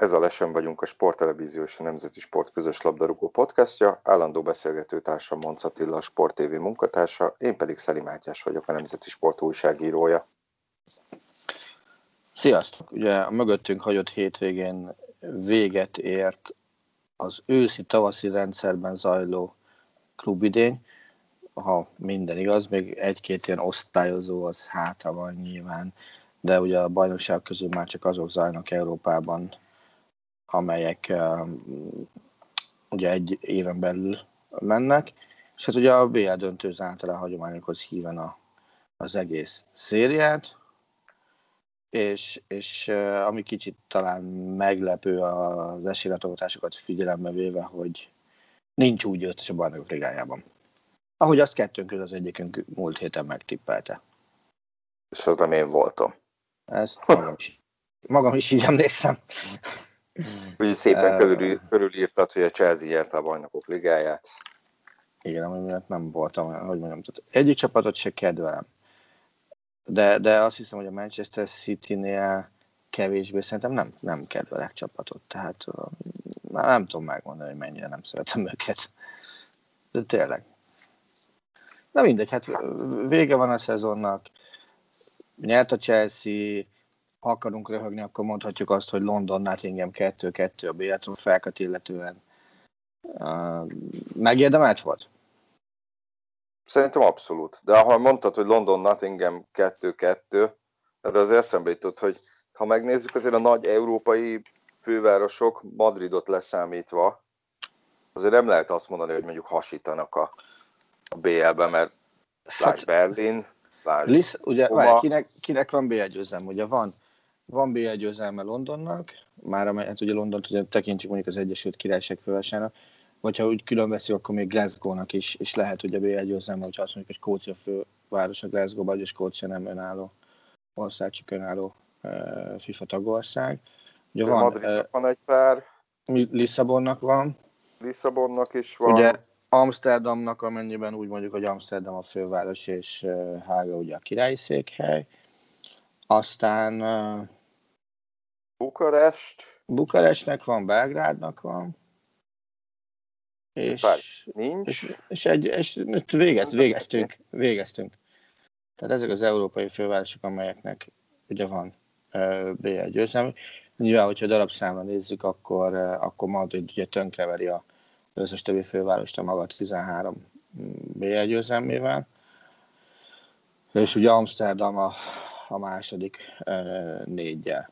Ez a Lesen vagyunk a Sporttelevízió és a Nemzeti Sport közös labdarúgó podcastja, állandó beszélgető társam Monc Attila, a Sport TV munkatársa, én pedig Szeli Mátyás vagyok, a Nemzeti Sport újságírója. Sziasztok! Ugye a mögöttünk hagyott hétvégén véget ért az őszi-tavaszi rendszerben zajló klubidény. Ha minden igaz, még egy-két ilyen osztályozó az hátra van nyilván, de ugye a bajnokság közül már csak azok zajlanak Európában, amelyek ugye egy éven belül mennek, és hát ugye a BL döntőz általán hagyományokhoz híven a, az egész szériát, és, és ami kicsit talán meglepő az esélylatolgatásokat figyelembe véve, hogy nincs úgy győztes a bajnokok ligájában. Ahogy azt kettőnk közül az egyikünk múlt héten megtippelte. És az nem én voltam. Ezt magam is, magam is így emlékszem. Úgy szépen körül, körülírtad, hogy a Chelsea nyerte a bajnokok ligáját. Igen, ami miatt nem voltam, hogy mondjam, tehát egyik csapatot se kedvelem. De, de azt hiszem, hogy a Manchester City-nél kevésbé szerintem nem, nem kedvelek csapatot. Tehát nem, nem tudom megmondani, hogy mennyire nem szeretem őket. De tényleg. Na mindegy, hát vége van a szezonnak. Nyert a Chelsea, ha akarunk röhögni, akkor mondhatjuk azt, hogy London Nottingham 2-2 a BL felkat illetően. Uh, megérdemelt volt? Szerintem abszolút. De ha mondtad, hogy London Nottingham 2-2, erre az eszembe jutott, hogy ha megnézzük azért a nagy európai fővárosok, Madridot leszámítva, azért nem lehet azt mondani, hogy mondjuk hasítanak a, a BL-be, mert hát, Berlin, lásd Lisz, ugye, várj, kinek, kinek van BL győzelme? Ugye van van BL győzelme Londonnak, már amely, hát ugye Londont ugye tekintsük mondjuk az Egyesült Királyság fővárosának, vagy ha úgy külön veszik, akkor még Glasgow-nak is, és lehet ugye BL győzelme, hogyha azt mondjuk, hogy Skócia fővárosa Glasgow, vagy Skócia nem önálló ország, csak önálló uh, FIFA tagország. Ugye van, uh, van egy pár. Lisszabonnak van. Lisszabonnak is van. Ugye Amsterdamnak, amennyiben úgy mondjuk, hogy Amsterdam a főváros, és uh, Hága ugye a királyi székhely. Aztán uh, Bukarest. Bukarestnek van, Belgrádnak van. És, Bár nincs. És, és, egy, és végez, végeztünk, végeztünk. Tehát ezek az európai fővárosok, amelyeknek ugye van uh, BL győzelmi. Nyilván, hogyha darabszámra nézzük, akkor, akkor Madrid ugye tönkreveri a összes többi fővárost a maga 13 BL győzelmével. És ugye Amsterdam a, a második uh, négyel.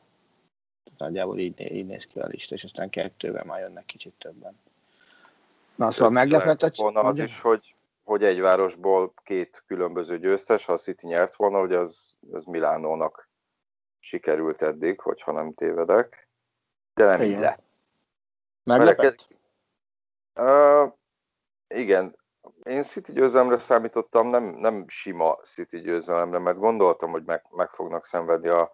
Nagyjából így, így néz ki a lista, és aztán kettővel már jönnek kicsit többen. Na, szóval meglepett volna az is, hogy, hogy egy városból két különböző győztes, ha a City nyert volna, hogy az, az Milánónak sikerült eddig, hogyha nem tévedek. De nem így lett. Meglepett? Uh, igen, én City győzelemre számítottam, nem, nem sima City győzelemre, mert gondoltam, hogy meg, meg fognak szenvedni a,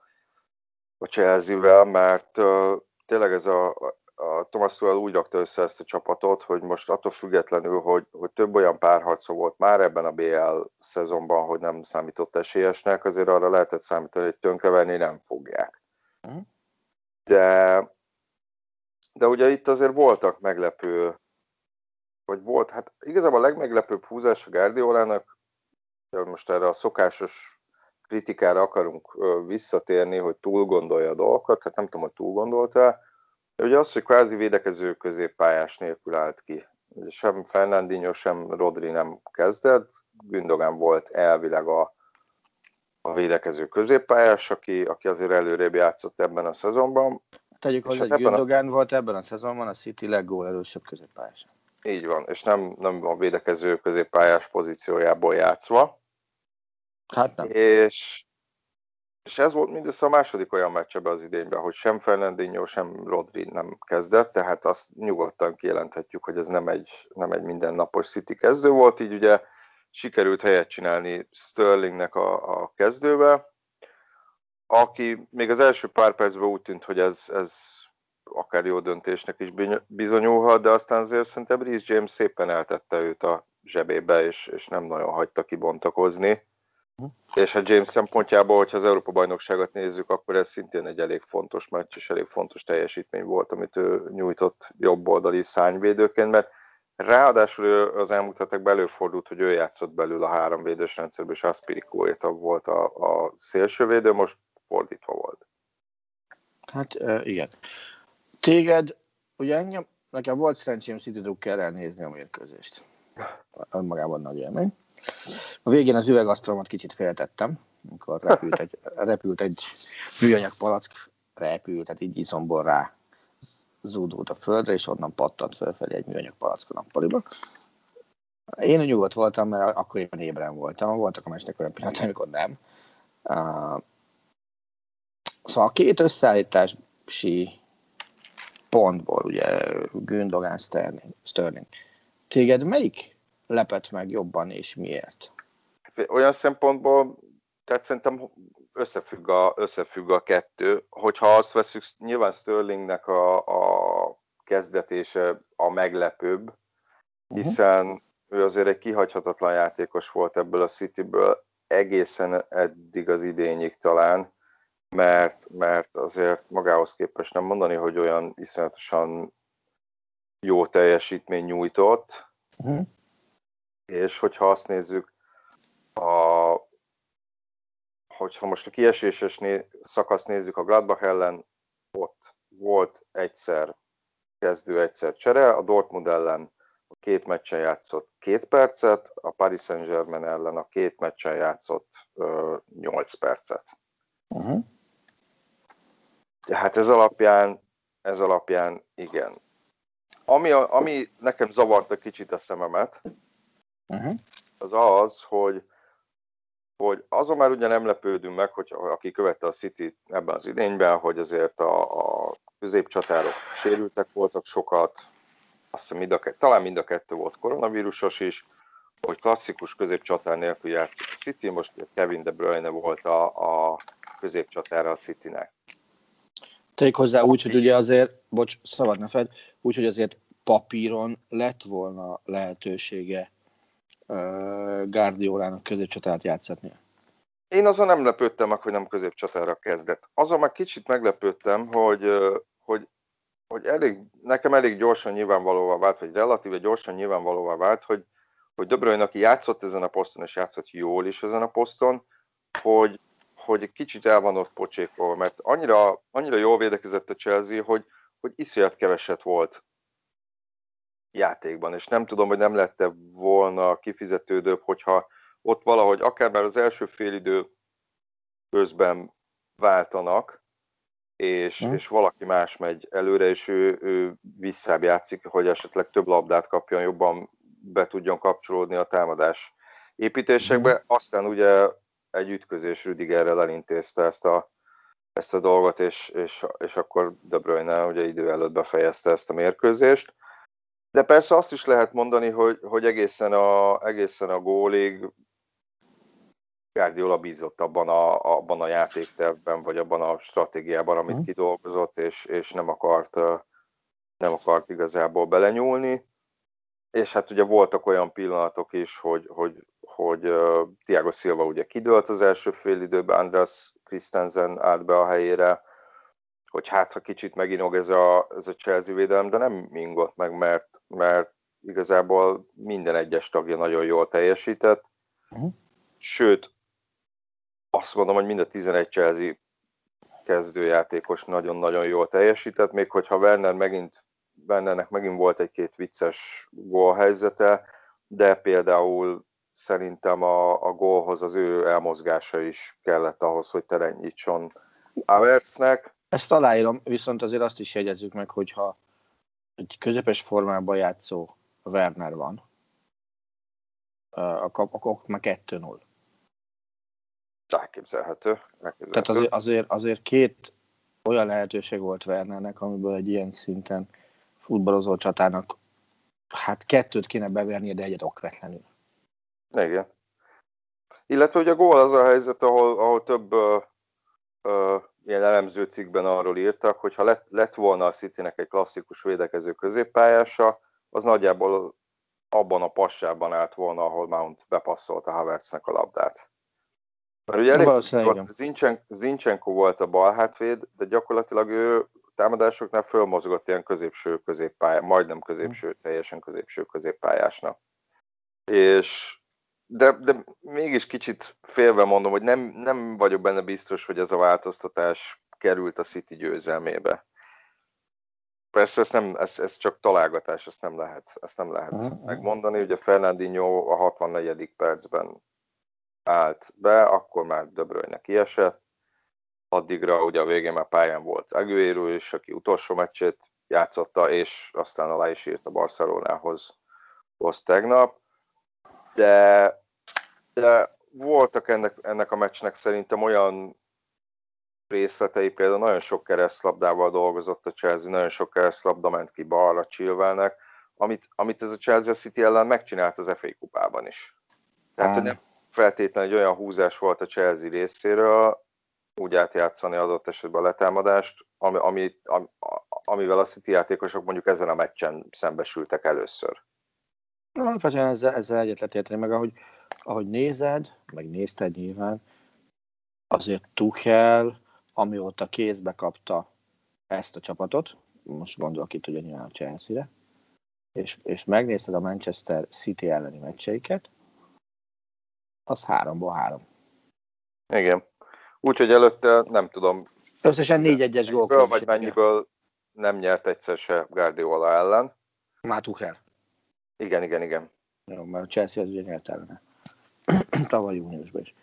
a Chelsea-vel, mert uh, tényleg ez a, a Thomas Tuchel úgy rakta össze ezt a csapatot, hogy most attól függetlenül, hogy, hogy több olyan párharca volt már ebben a BL szezonban, hogy nem számított esélyesnek, azért arra lehetett számítani, hogy tönkreverni nem fogják. Mhm. De, de ugye itt azért voltak meglepő vagy volt, hát igazából a legmeglepőbb húzás a Guardiolának, most erre a szokásos kritikára akarunk visszatérni, hogy túl gondolja a dolgokat, hát nem tudom, hogy túl gondolta, de ugye az, hogy kvázi védekező középpályás nélkül állt ki sem Fernandinho, sem Rodri nem kezdett, Gündogan volt elvileg a, a védekező középpályás, aki, aki azért előrébb játszott ebben a szezonban. Tegyük hozzá, hogy hát Gündogan a... volt ebben a szezonban a City leggól erősebb középpályás. Így van, és nem, nem a védekező középpályás pozíciójából játszva. Hát nem. És, és ez volt mindössze a második olyan meccs az idényben, hogy sem Fernandinho, sem Rodri nem kezdett, tehát azt nyugodtan kijelenthetjük, hogy ez nem egy, nem egy mindennapos City kezdő volt, így ugye sikerült helyet csinálni Sterlingnek a, a kezdőbe, aki még az első pár percben úgy tűnt, hogy ez, ez akár jó döntésnek is bizonyulhat, de aztán azért szerintem Reece James szépen eltette őt a zsebébe, és, és nem nagyon hagyta kibontakozni. Uh-huh. És a James szempontjából, hogyha az Európa-bajnokságot nézzük, akkor ez szintén egy elég fontos meccs, és elég fontos teljesítmény volt, amit ő nyújtott jobb oldali szányvédőként, mert ráadásul az elmúlt hetekben előfordult, hogy ő játszott belül a három védős rendszerből, és Aspiricueta volt a, a szélsővédő, most fordítva volt. Hát igen. Téged, ugye engem, nekem volt szerencsém City Druckerrel nézni a mérkőzést. Magában nagy élmény. A végén az üvegasztalomat kicsit féltettem, amikor repült egy, repült egy műanyag palack, repült, tehát így izomból rá zúdult a földre, és onnan pattant felfelé egy műanyag palack a nappaliba. Én nyugodt voltam, mert akkor éppen ébren voltam, voltak a mestek olyan pillanat, amikor nem. Uh, szóval a két összeállítási pontból, ugye Gündogan, Sterling, Sterling. Téged melyik lepett meg jobban, és miért? Olyan szempontból, tehát szerintem összefügg a, összefügg a kettő. Hogyha azt veszük, nyilván Sterlingnek a, a kezdetése a meglepőbb, mhm. hiszen uh-huh. ő azért egy kihagyhatatlan játékos volt ebből a Cityből, egészen eddig az idényig talán, mert, mert azért magához képest nem mondani, hogy olyan iszonyatosan jó teljesítmény nyújtott, uh-huh. És hogyha azt nézzük, a, hogyha most a kieséses né, szakaszt nézzük a Gladbach ellen, ott volt egyszer kezdő, egyszer csere, a Dortmund ellen a két meccsen játszott két percet, a Paris Saint-Germain ellen a két meccsen játszott ö, 8 percet. Uh-huh. Hát ez alapján, ez alapján igen. Ami, ami nekem zavarta kicsit a szememet, uh-huh. az az, hogy, hogy azon már ugye nem lepődünk meg, hogy aki követte a City ebben az idényben, hogy azért a, a középcsatárok sérültek voltak sokat, azt hiszem mind a, talán mind a kettő volt koronavírusos is, hogy klasszikus középcsatár nélkül játszik a City, most Kevin De Bruyne volt a, a középcsatára a Citynek. Tegyük hozzá úgy, hogy ugye azért, bocs, szabad ne fed, úgy, hogy azért papíron lett volna lehetősége uh, Guardiolának középcsatát játszatni. Én azon nem lepődtem meg, hogy nem középcsatára kezdett. Azon meg kicsit meglepődtem, hogy, hogy, hogy elég, nekem elég gyorsan nyilvánvalóvá vált, vagy relatíve gyorsan nyilvánvalóvá vált, hogy, hogy De aki játszott ezen a poszton, és játszott jól is ezen a poszton, hogy, hogy kicsit el van ott pocsékolva, mert annyira, annyira jól védekezett a Chelsea, hogy, hogy iszonyat keveset volt játékban, és nem tudom, hogy nem lette volna kifizetődőbb, hogyha ott valahogy akár már az első félidő közben váltanak, és, hmm. és valaki más megy előre, és ő, ő visszább játszik, hogy esetleg több labdát kapjon, jobban be tudjon kapcsolódni a támadás építésekbe. Hmm. Aztán ugye egy ütközés Rüdigerrel elintézte ezt a, ezt a dolgot, és, és, és akkor De Bruyne ugye idő előtt befejezte ezt a mérkőzést. De persze azt is lehet mondani, hogy, hogy egészen, a, egészen a gólig Guardiola bízott abban a, abban a játéktervben, vagy abban a stratégiában, amit hmm. kidolgozott, és, és nem akart nem akart igazából belenyúlni. És hát ugye voltak olyan pillanatok is, hogy, hogy, hogy uh, Tiago Silva ugye kidőlt az első fél időben, András Christensen állt be a helyére, hogy hát ha kicsit meginog ez a, ez a Chelsea védelem, de nem ingott meg, mert, mert igazából minden egyes tagja nagyon jól teljesített. Uh-huh. Sőt, azt mondom, hogy mind a 11 Chelsea kezdőjátékos nagyon-nagyon jól teljesített, még hogyha Werner megint Bennenek megint volt egy-két vicces gólhelyzete, de például szerintem a, a gólhoz az ő elmozgása is kellett ahhoz, hogy teret nyitson Avertsnek. Ezt aláírom, viszont azért azt is jegyezzük meg, hogyha egy közepes formában játszó Werner van, akkor már 2-0. Elképzelhető. elképzelhető. Tehát azért, azért, azért két olyan lehetőség volt Wernernek, amiből egy ilyen szinten futballozó csatának hát kettőt kéne bevernie, de egyet okvetlenül. Igen. Illetve hogy a gól az a helyzet, ahol, ahol több ö, ö, ilyen elemző cikkben arról írtak, hogy ha lett, lett volna a Citynek egy klasszikus védekező középpályása, az nagyjából abban a passában állt volna, ahol Mount bepasszolt a Havertznek a labdát. Mert ugye elég Zincsen, Zincsenko volt a bal hátvéd, de gyakorlatilag ő támadásoknál fölmozgott ilyen középső középpályás, majdnem középső, teljesen középső középpályásnak. És de, de mégis kicsit félve mondom, hogy nem, nem vagyok benne biztos, hogy ez a változtatás került a City győzelmébe. Persze ez, nem, ez, ez csak találgatás, ezt nem lehet, ezt nem lehet uh-huh. megmondani. Ugye Fernandinho a 64. percben állt be, akkor már De Bruyne kiesett. Addigra ugye a végén már pályán volt Aguero is, aki utolsó meccsét játszotta, és aztán alá is írt a Barcelonához hoz tegnap de, de voltak ennek, ennek a meccsnek szerintem olyan részletei, például nagyon sok keresztlabdával dolgozott a Chelsea, nagyon sok keresztlabda ment ki balra Chilwellnek, amit, amit ez a Chelsea City ellen megcsinált az FA kupában is. Tehát, hogy nem feltétlenül egy olyan húzás volt a Chelsea részéről, úgy átjátszani adott esetben a letámadást, ami, ami, ami, amivel a City játékosok mondjuk ezen a meccsen szembesültek először. Alapvetően ezzel, ezzel egyet lehet érteni, meg ahogy, ahogy nézed, meg nézted nyilván, azért Tuchel, amióta kézbe kapta ezt a csapatot, most gondolok itt ugye nyilván a Chelsea-re, és, és megnézted a Manchester City elleni meccseiket, az háromból három. Igen. Úgyhogy előtte nem tudom. Összesen négy egyes gól. Vagy mennyiből nem nyert egyszer se Guardiola ellen. Már Tuchel. Igen, igen, igen. Jó, mert a Chelsea az ugye nyert ellene. Tavaly júniusban is.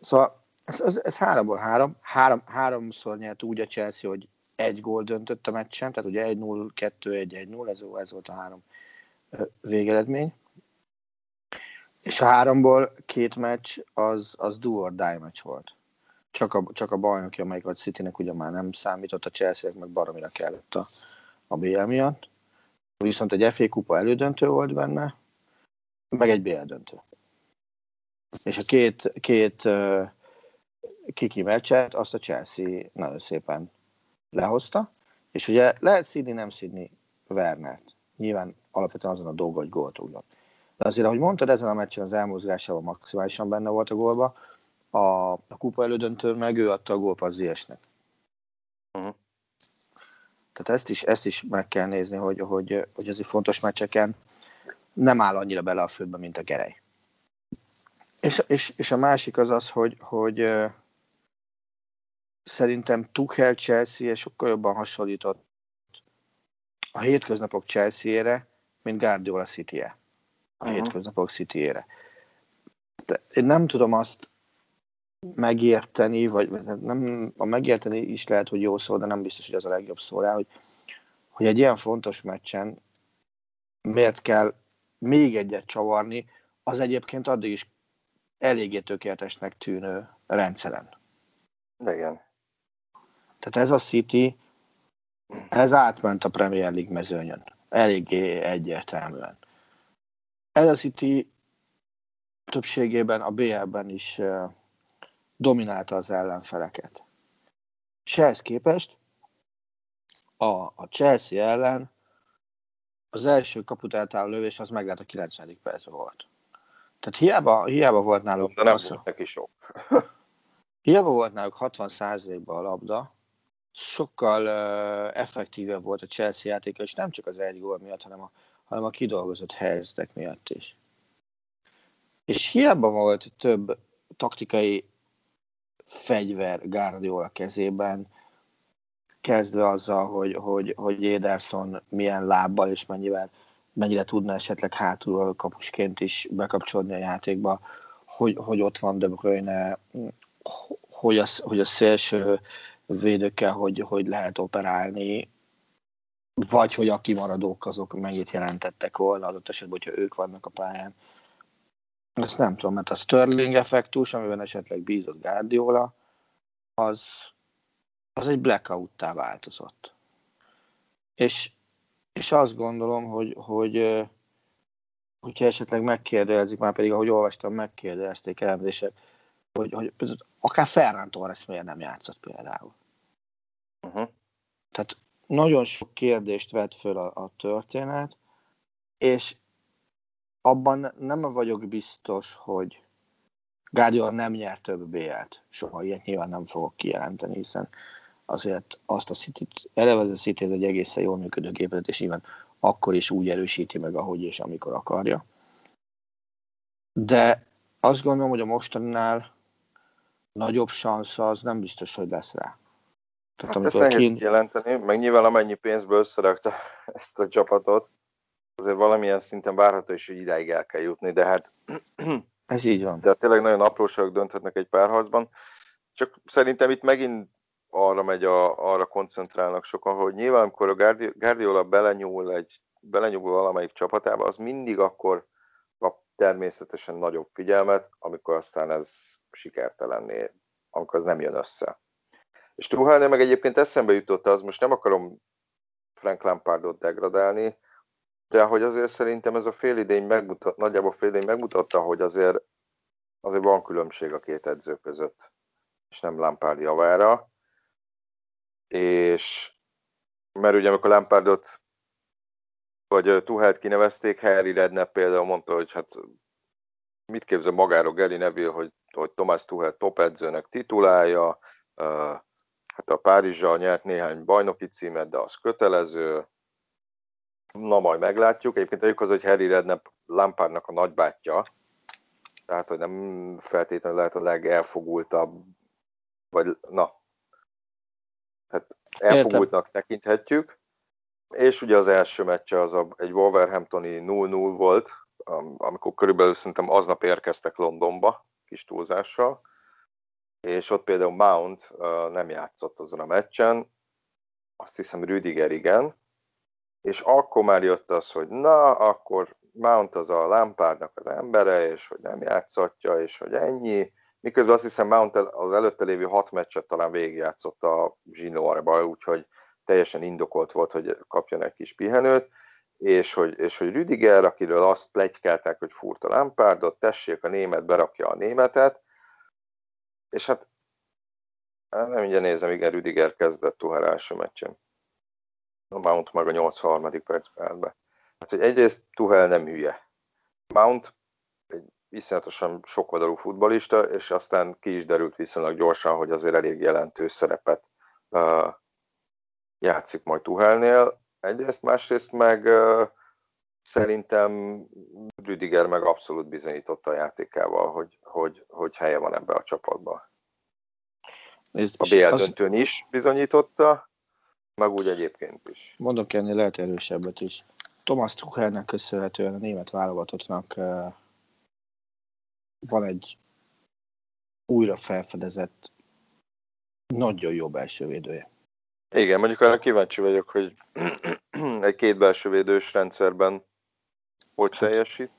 Szóval ez, ez, ez háromból három. három. Háromszor nyert úgy a Chelsea, hogy egy gól döntött a meccsen, tehát ugye 1-0, 2-1, 1-0, ez, ez volt a három végeredmény. És a háromból két meccs az, az do or die meccs volt. Csak a, csak a bajnoki, amelyik a Citynek ugye már nem számított, a chelsea meg baromira kellett a, a BL miatt viszont egy FA kupa elődöntő volt benne, meg egy BL döntő. És a két, két uh, kiki meccset azt a Chelsea nagyon szépen lehozta, és ugye lehet színi, nem színi Wernert. Nyilván alapvetően azon a dolga, hogy gólt ugrott. De azért, ahogy mondtad, ezen a meccsen az elmozgásával maximálisan benne volt a gólba, a, a kupa elődöntő meg ő adta a gólpassz Ziyechnek. Uh-huh. Tehát ezt is, ezt is meg kell nézni, hogy, hogy, hogy azért fontos meccseken nem áll annyira bele a földbe, mint a gerej. És, és, és a másik az az, hogy, hogy szerintem Tuchel Chelsea sokkal jobban hasonlított a hétköznapok Chelsea-ére, mint Guardiola City-e. A uh-huh. hétköznapok City-ére. De én nem tudom azt megérteni, vagy nem, a megérteni is lehet, hogy jó szó, de nem biztos, hogy az a legjobb szó rá, hogy, hogy egy ilyen fontos meccsen miért kell még egyet csavarni, az egyébként addig is eléggé tökéletesnek tűnő rendszeren. Igen. Tehát ez a City, ez átment a Premier League mezőnyön. Eléggé egyértelműen. Ez a City többségében a BL-ben is dominálta az ellenfeleket. És ehhez képest a, a Chelsea ellen az első kaput eltálló lövés az meg lehet a 90. percben volt. Tehát hiába, hiába volt náluk... De nem az, volt neki sok. hiába volt náluk 60%-ban a labda, sokkal uh, effektívebb volt a Chelsea játéka, és nem csak az egy gól miatt, hanem a, hanem a kidolgozott helyzetek miatt is. És hiába volt több taktikai fegyver Guardiola kezében, kezdve azzal, hogy, hogy, hogy Ederson milyen lábbal és mennyivel, mennyire tudna esetleg hátulról kapusként is bekapcsolni a játékba, hogy, hogy ott van De Bruyne, hogy a, hogy a szélső védőkkel hogy, hogy lehet operálni, vagy hogy a kimaradók azok mennyit jelentettek volna adott esetben, hogyha ők vannak a pályán. Ezt nem tudom, mert a Sterling effektus, amiben esetleg bízott Guardiola, az, az egy blackout-tá változott. És, és azt gondolom, hogy, hogy hogyha esetleg megkérdezik, már pedig ahogy olvastam, megkérdezték elemzések, hogy, hogy akár Ferran Torres miért nem játszott például. Uh-huh. Tehát nagyon sok kérdést vet föl a, a történet, és abban nem vagyok biztos, hogy Guardiola nem nyert több BL-t. Soha ilyet nyilván nem fogok kijelenteni, hiszen azért azt a city eleve a City egy egészen jól működő gépet, és nyilván akkor is úgy erősíti meg, ahogy és amikor akarja. De azt gondolom, hogy a mostaninál nagyobb szansz az nem biztos, hogy lesz rá. Tehát hát ezt nehéz kín... jelenteni, meg nyilván amennyi pénzből összerakta ezt a csapatot, azért valamilyen szinten várható is, hogy idáig el kell jutni, de hát... Ez így van. De tényleg nagyon apróságok dönthetnek egy párharcban. Csak szerintem itt megint arra megy, a, arra koncentrálnak sokan, hogy nyilván amikor a Guardiola belenyúl egy belenyúl valamelyik csapatába, az mindig akkor kap természetesen nagyobb figyelmet, amikor aztán ez sikertelenné, amikor az nem jön össze. És Tuchelnél meg egyébként eszembe jutott az, most nem akarom Frank Lampardot degradálni, de hogy azért szerintem ez a félidény megmutat, nagyjából félidény megmutatta, hogy azért, azért van különbség a két edző között, és nem Lampard javára. És mert ugye amikor Lampardot vagy Tuhelt kinevezték, Harry Redknapp például mondta, hogy hát mit képzel magáról Gary Neville, hogy, hogy Thomas Tuhel top edzőnek titulálja, hát a Párizsal nyert néhány bajnoki címet, de az kötelező, na majd meglátjuk. Egyébként egyik az, hogy Harry Redknapp Lampardnak a nagybátyja, tehát, hogy nem feltétlenül lehet a legelfogultabb, vagy na, tehát elfogultnak Értem. tekinthetjük. És ugye az első meccse az a, egy Wolverhamptoni 0-0 volt, amikor körülbelül szerintem aznap érkeztek Londonba, kis túlzással, és ott például Mount uh, nem játszott azon a meccsen, azt hiszem Rüdiger igen, és akkor már jött az, hogy na, akkor Mount az a lámpárnak az embere, és hogy nem játszatja, és hogy ennyi, miközben azt hiszem Mount az előtte lévő hat meccset talán végigjátszott a zsinórba, úgyhogy teljesen indokolt volt, hogy kapjon egy kis pihenőt, és hogy, és hogy Rüdiger, akiről azt plegykálták, hogy fúrt a lámpárdot, tessék, a német berakja a németet, és hát nem így nézem, igen, Rüdiger kezdett Tuhar első meccsen. A Mount meg a 83. percben be. Hát, hogy egyrészt Tuhel nem hülye. Mount egy iszonyatosan sokoldalú futbalista, és aztán ki is derült viszonylag gyorsan, hogy azért elég jelentős szerepet uh, játszik majd Tuhelnél. Egyrészt, másrészt meg uh, szerintem Rüdiger meg abszolút bizonyította a játékával, hogy, hogy, hogy helye van ebbe a csapatban. A BL az... döntőn is bizonyította, meg úgy egyébként is. Mondok ennél lehet erősebbet is. Thomas Tuchelnek köszönhetően a német válogatottnak uh, van egy újra felfedezett, nagyon jó belső védője. Igen, mondjuk arra kíváncsi vagyok, hogy egy két belső védős rendszerben hogy hát, teljesít.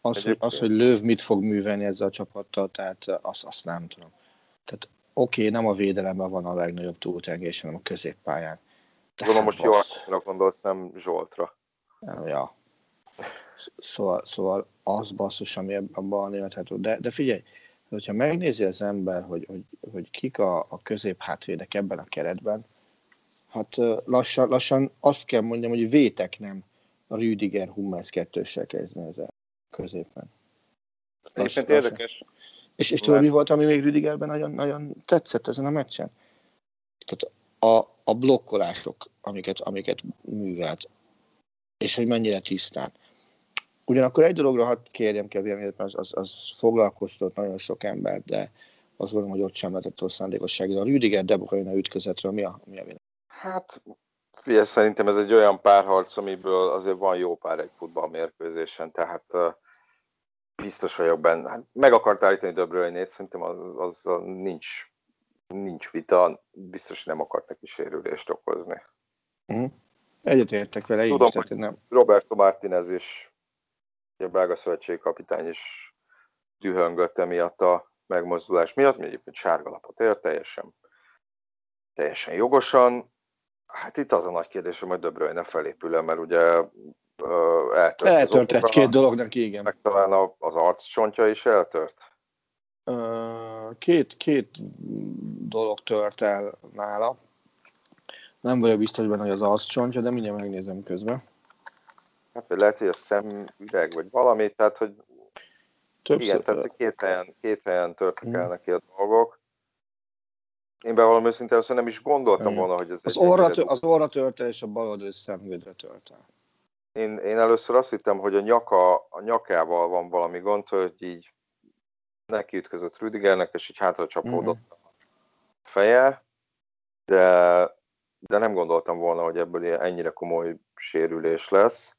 Az, hogy, az, hogy Löv mit fog művelni ezzel a csapattal, tehát azt, azt nem tudom. Tehát oké, okay, nem a védelemben van a legnagyobb túltengés, hanem a középpályán. Gondolom most Joachimra gondolsz, nem Zsoltra. Ja. Szóval, szóval az basszus, ami abban német de, de figyelj, hogyha megnézi az ember, hogy, hogy, hogy kik a, a közép hátvédek ebben a keretben, hát lassan, lassan azt kell mondjam, hogy vétek nem a Rüdiger Hummels kettőssel kezdeni az középen. Egyébként érdekes. És, és tudod, mi volt, ami még Rüdigerben nagyon, nagyon tetszett ezen a meccsen? Tehát a, a blokkolások, amiket, amiket művelt, és hogy mennyire tisztán. Ugyanakkor egy dologra hadd kérjem Kevin, az, az, az foglalkoztatott nagyon sok ember, de azt gondolom, hogy ott sem lehetett szándékosság. A Rüdiger De Bruyne ütközetről mi a, mi a vélemény? Hát, figyelj, szerintem ez egy olyan párharc, amiből azért van jó pár egy futballmérkőzésen, tehát uh, biztos vagyok benne. Hát meg akart állítani Döbrölynét, szerintem az, az, az nincs, nincs vita, biztos nem akart neki sérülést okozni. Mm. Egyetértek vele, Tudom, is, hogy nem. Roberto Martinez is, a belga szövetségi kapitány is dühöngött emiatt a megmozdulás miatt, mi egyébként sárgalapot ér, teljesen, teljesen jogosan. Hát itt az a nagy kérdés, hogy majd Döbröjne felépül mert ugye eltört, eltört egy-két dolognak, igen. Meg talán az arccsontja is eltört. Két, két dolog tört el nála. Nem vagyok biztos benne, hogy az arccsontja, de mindjárt megnézem közben. Hát, vagy lehet, hogy a szemüveg, vagy valami, tehát, hogy Többször. igen, tehát két helyen, két helyen törtek hmm. el neki a dolgok. Én bevallom őszintén, azt nem is gondoltam igen. volna, hogy ez az egy... Orra, tör, az orra tört el, és a bal szemüvegre tört el. Én, én először azt hittem, hogy a, nyaka, a nyakával van valami gond, hogy így neki ütközött Rüdigernek, és így hátra csapódott uh-huh. a feje, de, de nem gondoltam volna, hogy ebből ennyire komoly sérülés lesz.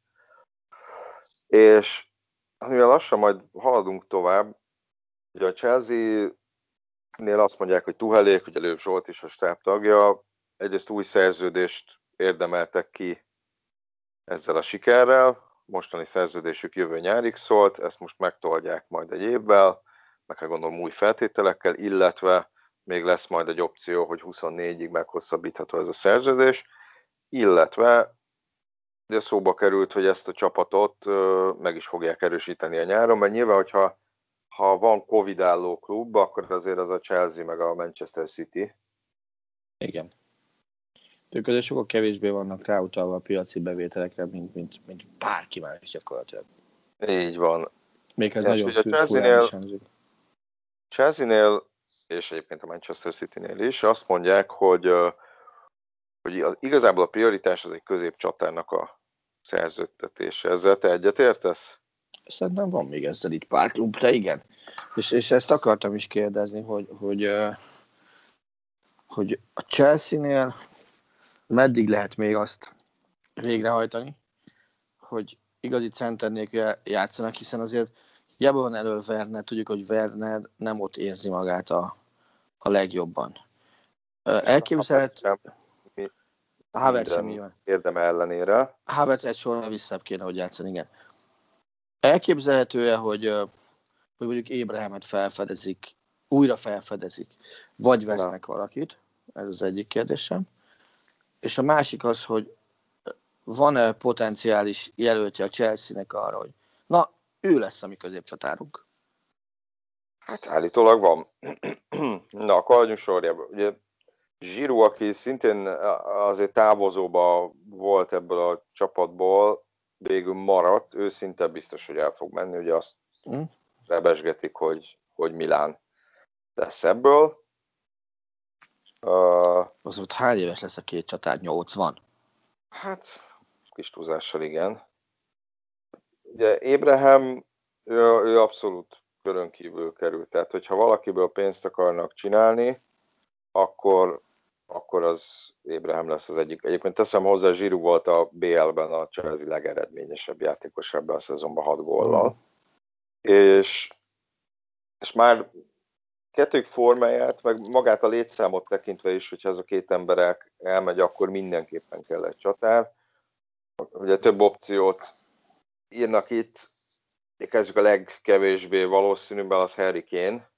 És mivel lassan majd haladunk tovább, ugye a Chelsea-nél azt mondják, hogy Tuhelék, hogy előbb Zsolt is a stáb tagja, egyrészt új szerződést érdemeltek ki ezzel a sikerrel, mostani szerződésük jövő nyárig szólt, ezt most megtoldják majd egy évvel, meg hát gondolom új feltételekkel, illetve még lesz majd egy opció, hogy 24-ig meghosszabbítható ez a szerződés, illetve ugye szóba került, hogy ezt a csapatot meg is fogják erősíteni a nyáron, mert nyilván, hogyha ha van Covid álló klub, akkor azért az a Chelsea meg a Manchester City. Igen. Ők azért sokkal kevésbé vannak ráutalva a piaci bevételekre, mint, mint, mint bárki más gyakorlatilag. Így van. Még ez és nagyon szűk Chelsea-nél, Chelsea-nél, és egyébként a Manchester City-nél is azt mondják, hogy, hogy az, igazából a prioritás az egy középcsatárnak a szerződtetése. Ezzel te egyetértesz? Szerintem van még ezzel itt pár klub, de igen. És, és ezt akartam is kérdezni, hogy, hogy, hogy a Chelsea-nél meddig lehet még azt végrehajtani, hogy igazi center nélkül játszanak, hiszen azért hiába van elől Werner, tudjuk, hogy Werner nem ott érzi magát a, a legjobban. Elképzelhet... Havertz sem így van. Érdeme ellenére. Havertz egy sorra visszább kéne, hogy játszani, igen. Elképzelhető-e, hogy, hogy mondjuk Ébrahemet felfedezik, újra felfedezik, vagy vesznek Na. valakit? Ez az egyik kérdésem. És a másik az, hogy van-e potenciális jelöltje a Chelsea-nek arra, hogy na, ő lesz a mi középcsatárunk? Hát állítólag van. na, akkor hagyjunk sorjába. Ugye Zsirú, aki szintén azért távozóba volt ebből a csapatból, végül maradt, ő szinte biztos, hogy el fog menni, ugye azt mm. rebesgetik, hogy, hogy Milán lesz ebből. Uh, az ott hány éves lesz a két csatár? 80? Hát, kis túlzással igen. Ugye Ébrahim, ő, ő abszolút körön kívül került. Tehát, hogyha valakiből pénzt akarnak csinálni, akkor, akkor az Ébrahim lesz az egyik. Egyébként teszem hozzá, Zsiru volt a BL-ben a Chelsea legeredményesebb játékos ebben a szezonban 6 góllal. És, és már kettők formáját, meg magát a létszámot tekintve is, hogyha ez a két ember elmegy, akkor mindenképpen kell egy csatár. Ugye több opciót írnak itt, kezdjük a legkevésbé valószínűbbel, az Harry Kane.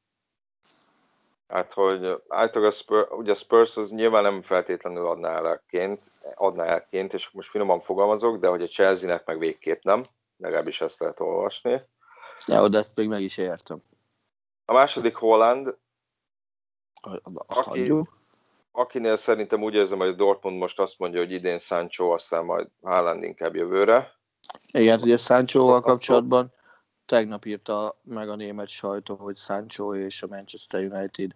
Hát, hogy általában a Spurs, ugye a Spurs az nyilván nem feltétlenül adná el ként, adná el ként, és most finoman fogalmazok, de hogy a Chelsea-nek meg végképp nem, legalábbis ezt lehet olvasni. Ja, de ezt még meg is értem. A második Holland, aki, akinél szerintem úgy érzem, hogy a Dortmund most azt mondja, hogy idén Sancho, aztán majd Haaland inkább jövőre. Igen, ugye Sancho-val kapcsolatban tegnap írta meg a német sajtó, hogy Sancho és a Manchester United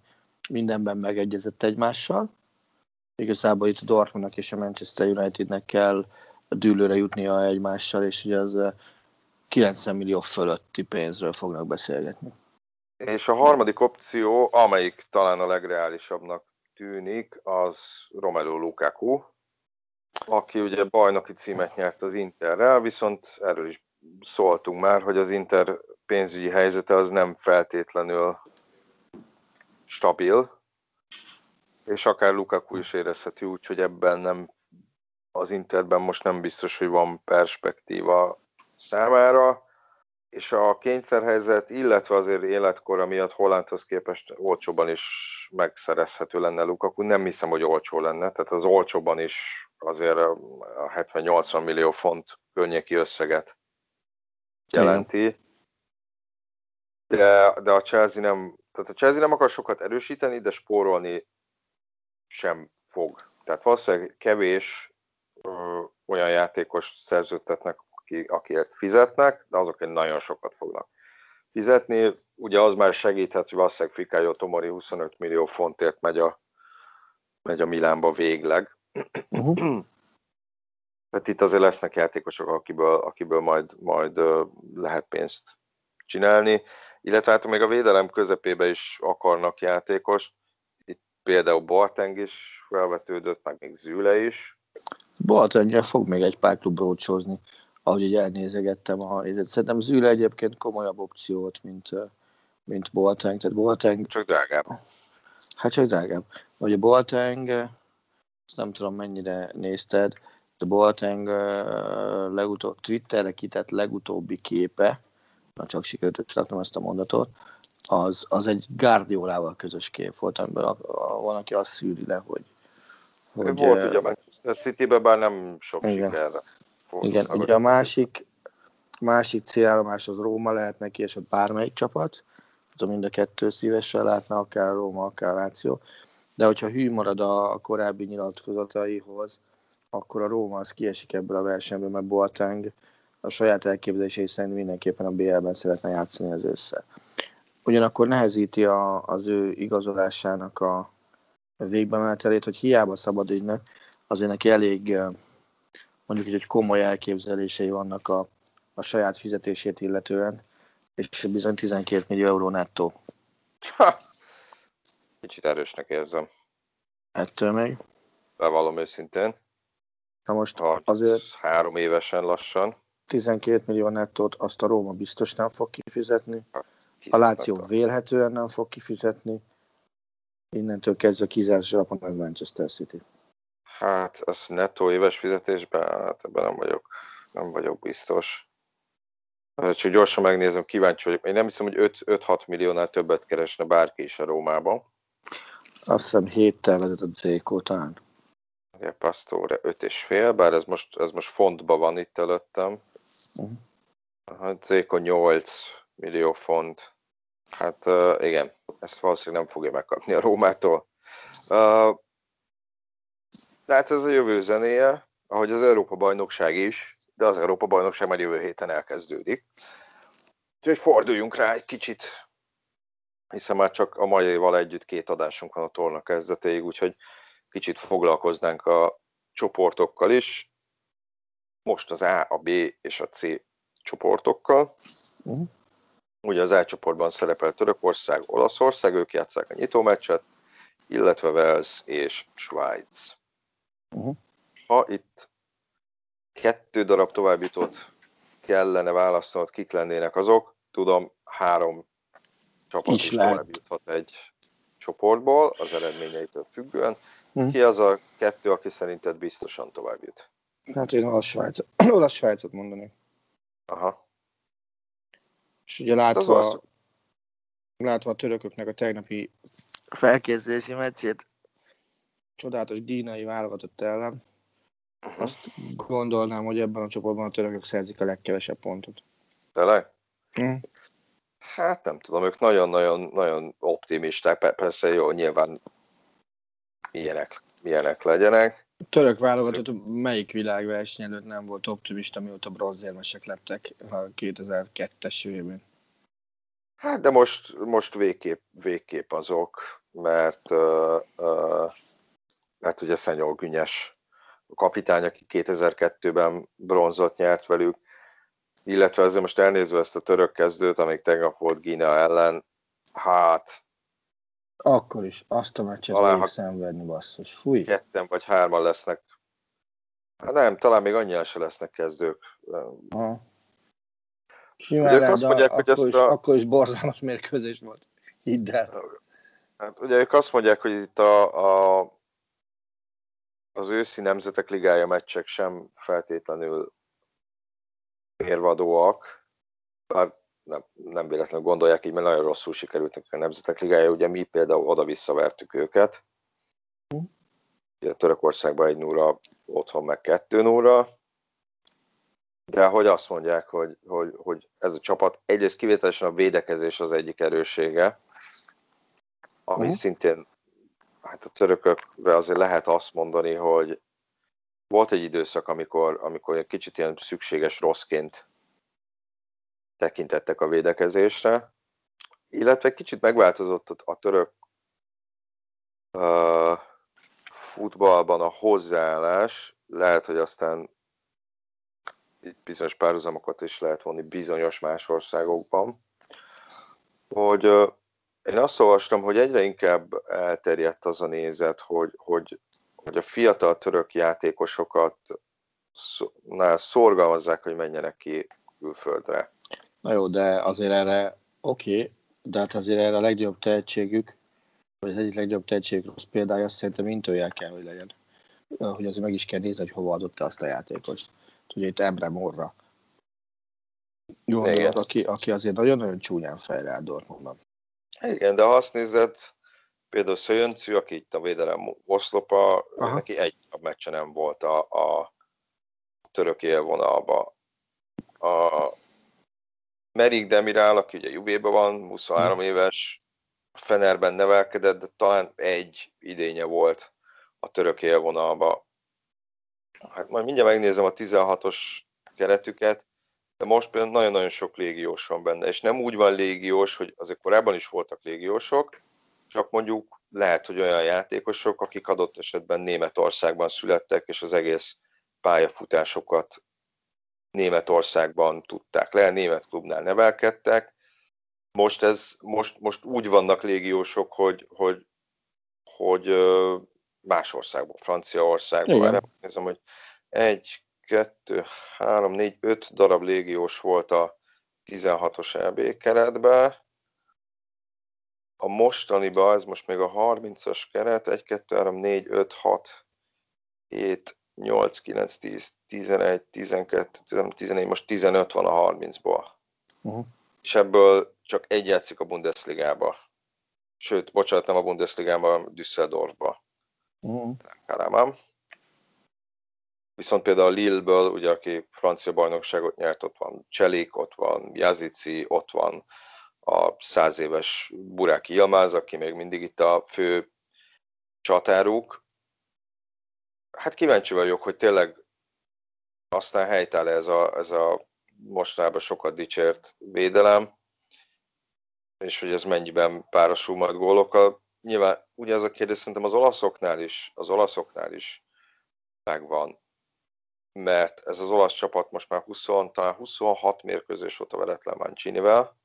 mindenben megegyezett egymással. Igazából itt a Dortmundnak és a Manchester Unitednek kell dűlőre jutnia egymással, és ugye az 90 millió fölötti pénzről fognak beszélgetni. És a harmadik opció, amelyik talán a legreálisabbnak tűnik, az Romelu Lukaku, aki ugye bajnoki címet nyert az Interrel, viszont erről is szóltunk már, hogy az Inter pénzügyi helyzete az nem feltétlenül stabil, és akár Lukaku is érezheti úgy, hogy ebben nem az Interben most nem biztos, hogy van perspektíva számára, és a kényszerhelyzet, illetve azért életkora miatt Hollandhoz képest olcsóban is megszerezhető lenne Lukaku. Nem hiszem, hogy olcsó lenne, tehát az olcsóban is azért a 70-80 millió font környéki összeget jelenti. De, de a Chelsea nem, tehát a Chelsea nem akar sokat erősíteni, de spórolni sem fog. Tehát valószínűleg kevés ö, olyan játékos szerződtetnek, aki, akiért fizetnek, de azok egy nagyon sokat fognak fizetni. Ugye az már segíthet, hogy valószínűleg Fikályó Tomori 25 millió fontért megy a, megy a Milánba végleg. Uh-huh. Tehát itt azért lesznek játékosok, akiből, akiből majd, majd lehet pénzt csinálni, illetve hát még a védelem közepébe is akarnak játékos. Itt például Boateng is felvetődött, meg még Züle is. Boatengre fog még egy pár klub rócsózni, ahogy így elnézegettem. A, szerintem Züle egyébként komolyabb opció volt, mint, mint Boateng. Tehát Boateng... Csak drágább. Hát csak drágább. Ugye Boateng, nem tudom mennyire nézted, de Boateng legutóbb, Twitterre kitett legutóbbi képe, na csak sikerült összeraknom ezt a mondatot, az, az egy Guardiolával közös kép volt, amiben a, a, van, aki azt szűri le, hogy... hogy volt ugye a Manchester city bár nem sok igen. sikerre. Igen, ugye a másik, másik célállomás az Róma lehet neki, és ott bármelyik csapat, tudom, mind a kettő szívesen látna, akár Róma, akár Láció, de hogyha hű marad a korábbi nyilatkozataihoz, akkor a Róma az kiesik ebből a versenyből, mert Boateng a saját elképzelései szerint mindenképpen a BL-ben szeretne játszani az össze. Ugyanakkor nehezíti a, az ő igazolásának a végbemenetelét, hogy hiába szabad ügynek, azért neki elég mondjuk így, hogy komoly elképzelései vannak a, a saját fizetését illetően, és bizony 12 millió euró nettó. Ha, kicsit erősnek érzem. Ettől még? Bevallom őszintén. Na most azért... Három évesen lassan. 12 millió nettót azt a Róma biztos nem fog kifizetni. A Láció vélhetően nem fog kifizetni. Innentől kezdve kizárási alapon a Manchester City. Hát, ez nettó éves fizetésben, hát ebben nem vagyok, nem vagyok biztos. Csak gyorsan megnézem, kíváncsi vagyok. Én nem hiszem, hogy 5-6 milliónál többet keresne bárki is a Rómában. Azt hiszem héttel vezetett Zékó talán. Ugye Pastore 5,5, bár ez most, ez most fontban van itt előttem. Uh-huh. Hát Zéko 8 millió font. Hát uh, igen, ezt valószínűleg nem fogja megkapni a Rómától. Uh, de hát ez a jövő zenéje, ahogy az Európa-bajnokság is, de az Európa-bajnokság már jövő héten elkezdődik. Úgyhogy forduljunk rá egy kicsit, hiszen már csak a maival együtt két adásunk van a torna kezdetéig, úgyhogy kicsit foglalkoznánk a csoportokkal is. Most az A, a B és a C csoportokkal. Uh-huh. Ugye az A csoportban szerepel Törökország, Olaszország, ők játszák a nyitómeccset, illetve Wales és Svájc. Uh-huh. Ha itt kettő darab továbbítót kellene választanod, kik lennének azok, tudom, három csapat is, is továbbíthat egy csoportból, az eredményeitől függően. Hm. Ki az a kettő, aki szerinted biztosan tovább jut? Hát én olasz Svájcot, olasz Svájcot mondanék. Aha. És ugye látva, az az... látva a törököknek a tegnapi felkészülési meccsét, csodálatos dínai válogatott ellen, uh-huh. azt gondolnám, hogy ebben a csoportban a törökök szerzik a legkevesebb pontot. Tényleg? Hm. Hát nem tudom, ők nagyon-nagyon nagyon optimisták, persze jó, nyilván milyenek, milyenek legyenek. A török válogatott melyik világverseny előtt nem volt optimista, mióta bronzérmesek lettek a 2002-es évben? Hát de most, most végképp, végképp azok, mert, uh, uh, mert ugye Szenyol Günyes a kapitány, aki 2002-ben bronzot nyert velük, illetve ezzel most elnézve ezt a török kezdőt, amíg tegnap volt Gina ellen, hát akkor is, azt a meccset Alá, szenvedni, basszus. Fúj. Ketten vagy hárman lesznek Hát nem, talán még annyian se lesznek kezdők. Aha. Simán ők azt mondják, hogy akkor, is, a... akkor is borzalmas mérkőzés volt. Hidd el. Hát ugye ők azt mondják, hogy itt a, a, az őszi nemzetek ligája meccsek sem feltétlenül érvadóak, bár nem, nem véletlenül gondolják így, mert nagyon rosszul sikerültek a nemzetek ligája, ugye mi például oda visszavertük őket, ugye Törökországban egy núra, otthon meg kettő núra, de hogy azt mondják, hogy, hogy, hogy ez a csapat egyrészt kivételesen a védekezés az egyik erőssége, ami uh-huh. szintén hát a törökökre azért lehet azt mondani, hogy volt egy időszak, amikor, amikor egy kicsit ilyen szükséges rosszként tekintettek a védekezésre, illetve kicsit megváltozott a török uh, futballban a hozzáállás, lehet, hogy aztán itt bizonyos párhuzamokat is lehet vonni bizonyos más országokban, hogy uh, én azt olvastam, hogy egyre inkább elterjedt az a nézet, hogy, hogy, hogy a fiatal török játékosokat szorgalmazzák, hogy menjenek ki külföldre. Na jó, de azért erre oké, okay, de hát azért erre a legjobb tehetségük, vagy az egyik legjobb tehetségük rossz példája, azt szerintem intőjel kell, hogy legyen. Hogy azért meg is kell nézni, hogy hova adott azt a játékost. Ugye itt Emre Morra. Jó, aki, aki azért nagyon-nagyon csúnyán fejre áll Dortmundban. Igen, de ha azt nézed, például Szöjöncű, aki itt a védelem oszlopa, Aha. neki egy a meccse nem volt a, a török élvonalba. A Merik Demirál, aki ugye Juvébe van, 23 hmm. éves, a Fenerben nevelkedett, de talán egy idénye volt a török élvonalba. Hát majd mindjárt megnézem a 16-os keretüket, de most például nagyon-nagyon sok légiós van benne, és nem úgy van légiós, hogy azért korábban is voltak légiósok, csak mondjuk lehet, hogy olyan játékosok, akik adott esetben Németországban születtek, és az egész pályafutásokat Németországban tudták le, német klubnál nevelkedtek. Most, ez, most, most úgy vannak légiósok, hogy, hogy, hogy más országban, Franciaországban. Erre nézem, hogy egy, kettő, három, négy, öt darab légiós volt a 16-os EB keretben. A mostaniban, ez most még a 30-as keret, 1, 2, 3, 4, 5, 6, 7, 8, 9, 10, 11, 12, 14, most 15 van a 30-ból. Uh-huh. És ebből csak egy játszik a Bundesligába. Sőt, bocsánat, nem a Bundesligában, Düsseldorfba. Uh-huh. Karamám. Viszont például a Lille-ből, ugye, aki francia bajnokságot nyert, ott van Cselik, ott van Jazici, ott van a száz éves Buráki Ilmáz, aki még mindig itt a fő csatáruk. Hát kíváncsi vagyok, hogy tényleg aztán helytáll ez a, ez a mostanában sokat dicsért védelem, és hogy ez mennyiben párosul majd gólokkal. Nyilván ugye ez a kérdés szerintem az olaszoknál is, az olaszoknál is megvan mert ez az olasz csapat most már 20, talán 26 mérkőzés volt a veretlen Mancinivel,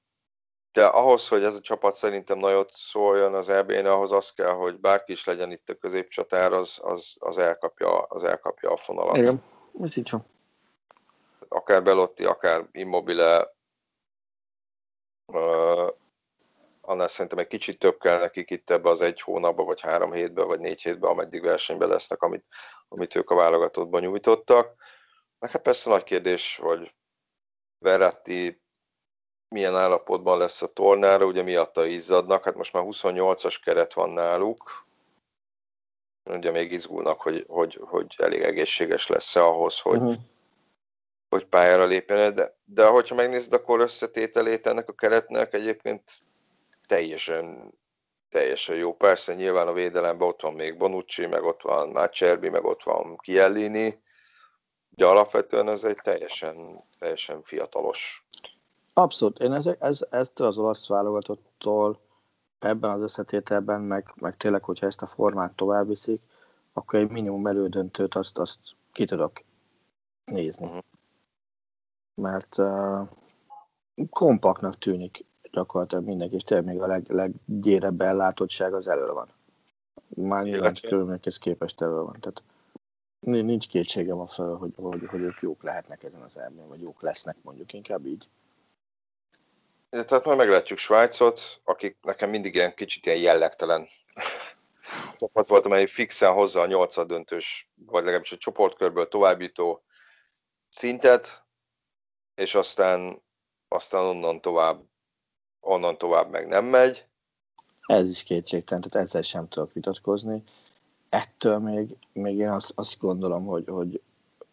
de ahhoz, hogy ez a csapat szerintem nagyot szóljon az eb ahhoz az kell, hogy bárki is legyen itt a középcsatár, az, az, az, elkapja, az elkapja a fonalat. Igen, ez így van. Akár Belotti, akár Immobile, annál szerintem egy kicsit több kell nekik itt ebbe az egy hónapba, vagy három hétbe, vagy négy hétbe, ameddig versenyben lesznek, amit, amit ők a válogatottban nyújtottak. Meg hát persze nagy kérdés, hogy Verratti milyen állapotban lesz a tornára, ugye miatta izzadnak, hát most már 28-as keret van náluk, ugye még izgulnak, hogy, hogy, hogy elég egészséges lesz-e ahhoz, hogy, uh-huh. hogy pályára lépjen, de, de hogyha megnézed, akkor összetételét ennek a keretnek egyébként teljesen, teljesen jó. Persze nyilván a védelemben ott van még Bonucci, meg ott van Mácserbi, meg ott van Kiellini, de alapvetően ez egy teljesen, teljesen fiatalos. Abszolút. Én ez, ez, ezt az olasz válogatottól ebben az összetételben, meg, meg tényleg, hogyha ezt a formát tovább viszik, akkor egy minimum elődöntőt azt, azt ki tudok nézni. Uh-huh. Mert uh, kompaktnak tűnik gyakorlatilag mindenki, és tényleg még a leg, leggyérebb ellátottság az elől van. Már nyilván körülményekhez képest elől van. Tehát Nincs kétségem a fel, hogy, hogy, hogy ők jók lehetnek ezen az elmén, vagy jók lesznek mondjuk inkább így. Tehát majd meglátjuk Svájcot, akik nekem mindig ilyen kicsit ilyen jellegtelen csapat volt, amely fixen hozza a nyolcad döntős, vagy legalábbis a csoportkörből továbbító szintet, és aztán, aztán onnan tovább, onnan tovább meg nem megy. Ez is kétségtelen, tehát ezzel sem tudok vitatkozni. Ettől még, még én azt, azt gondolom, hogy, hogy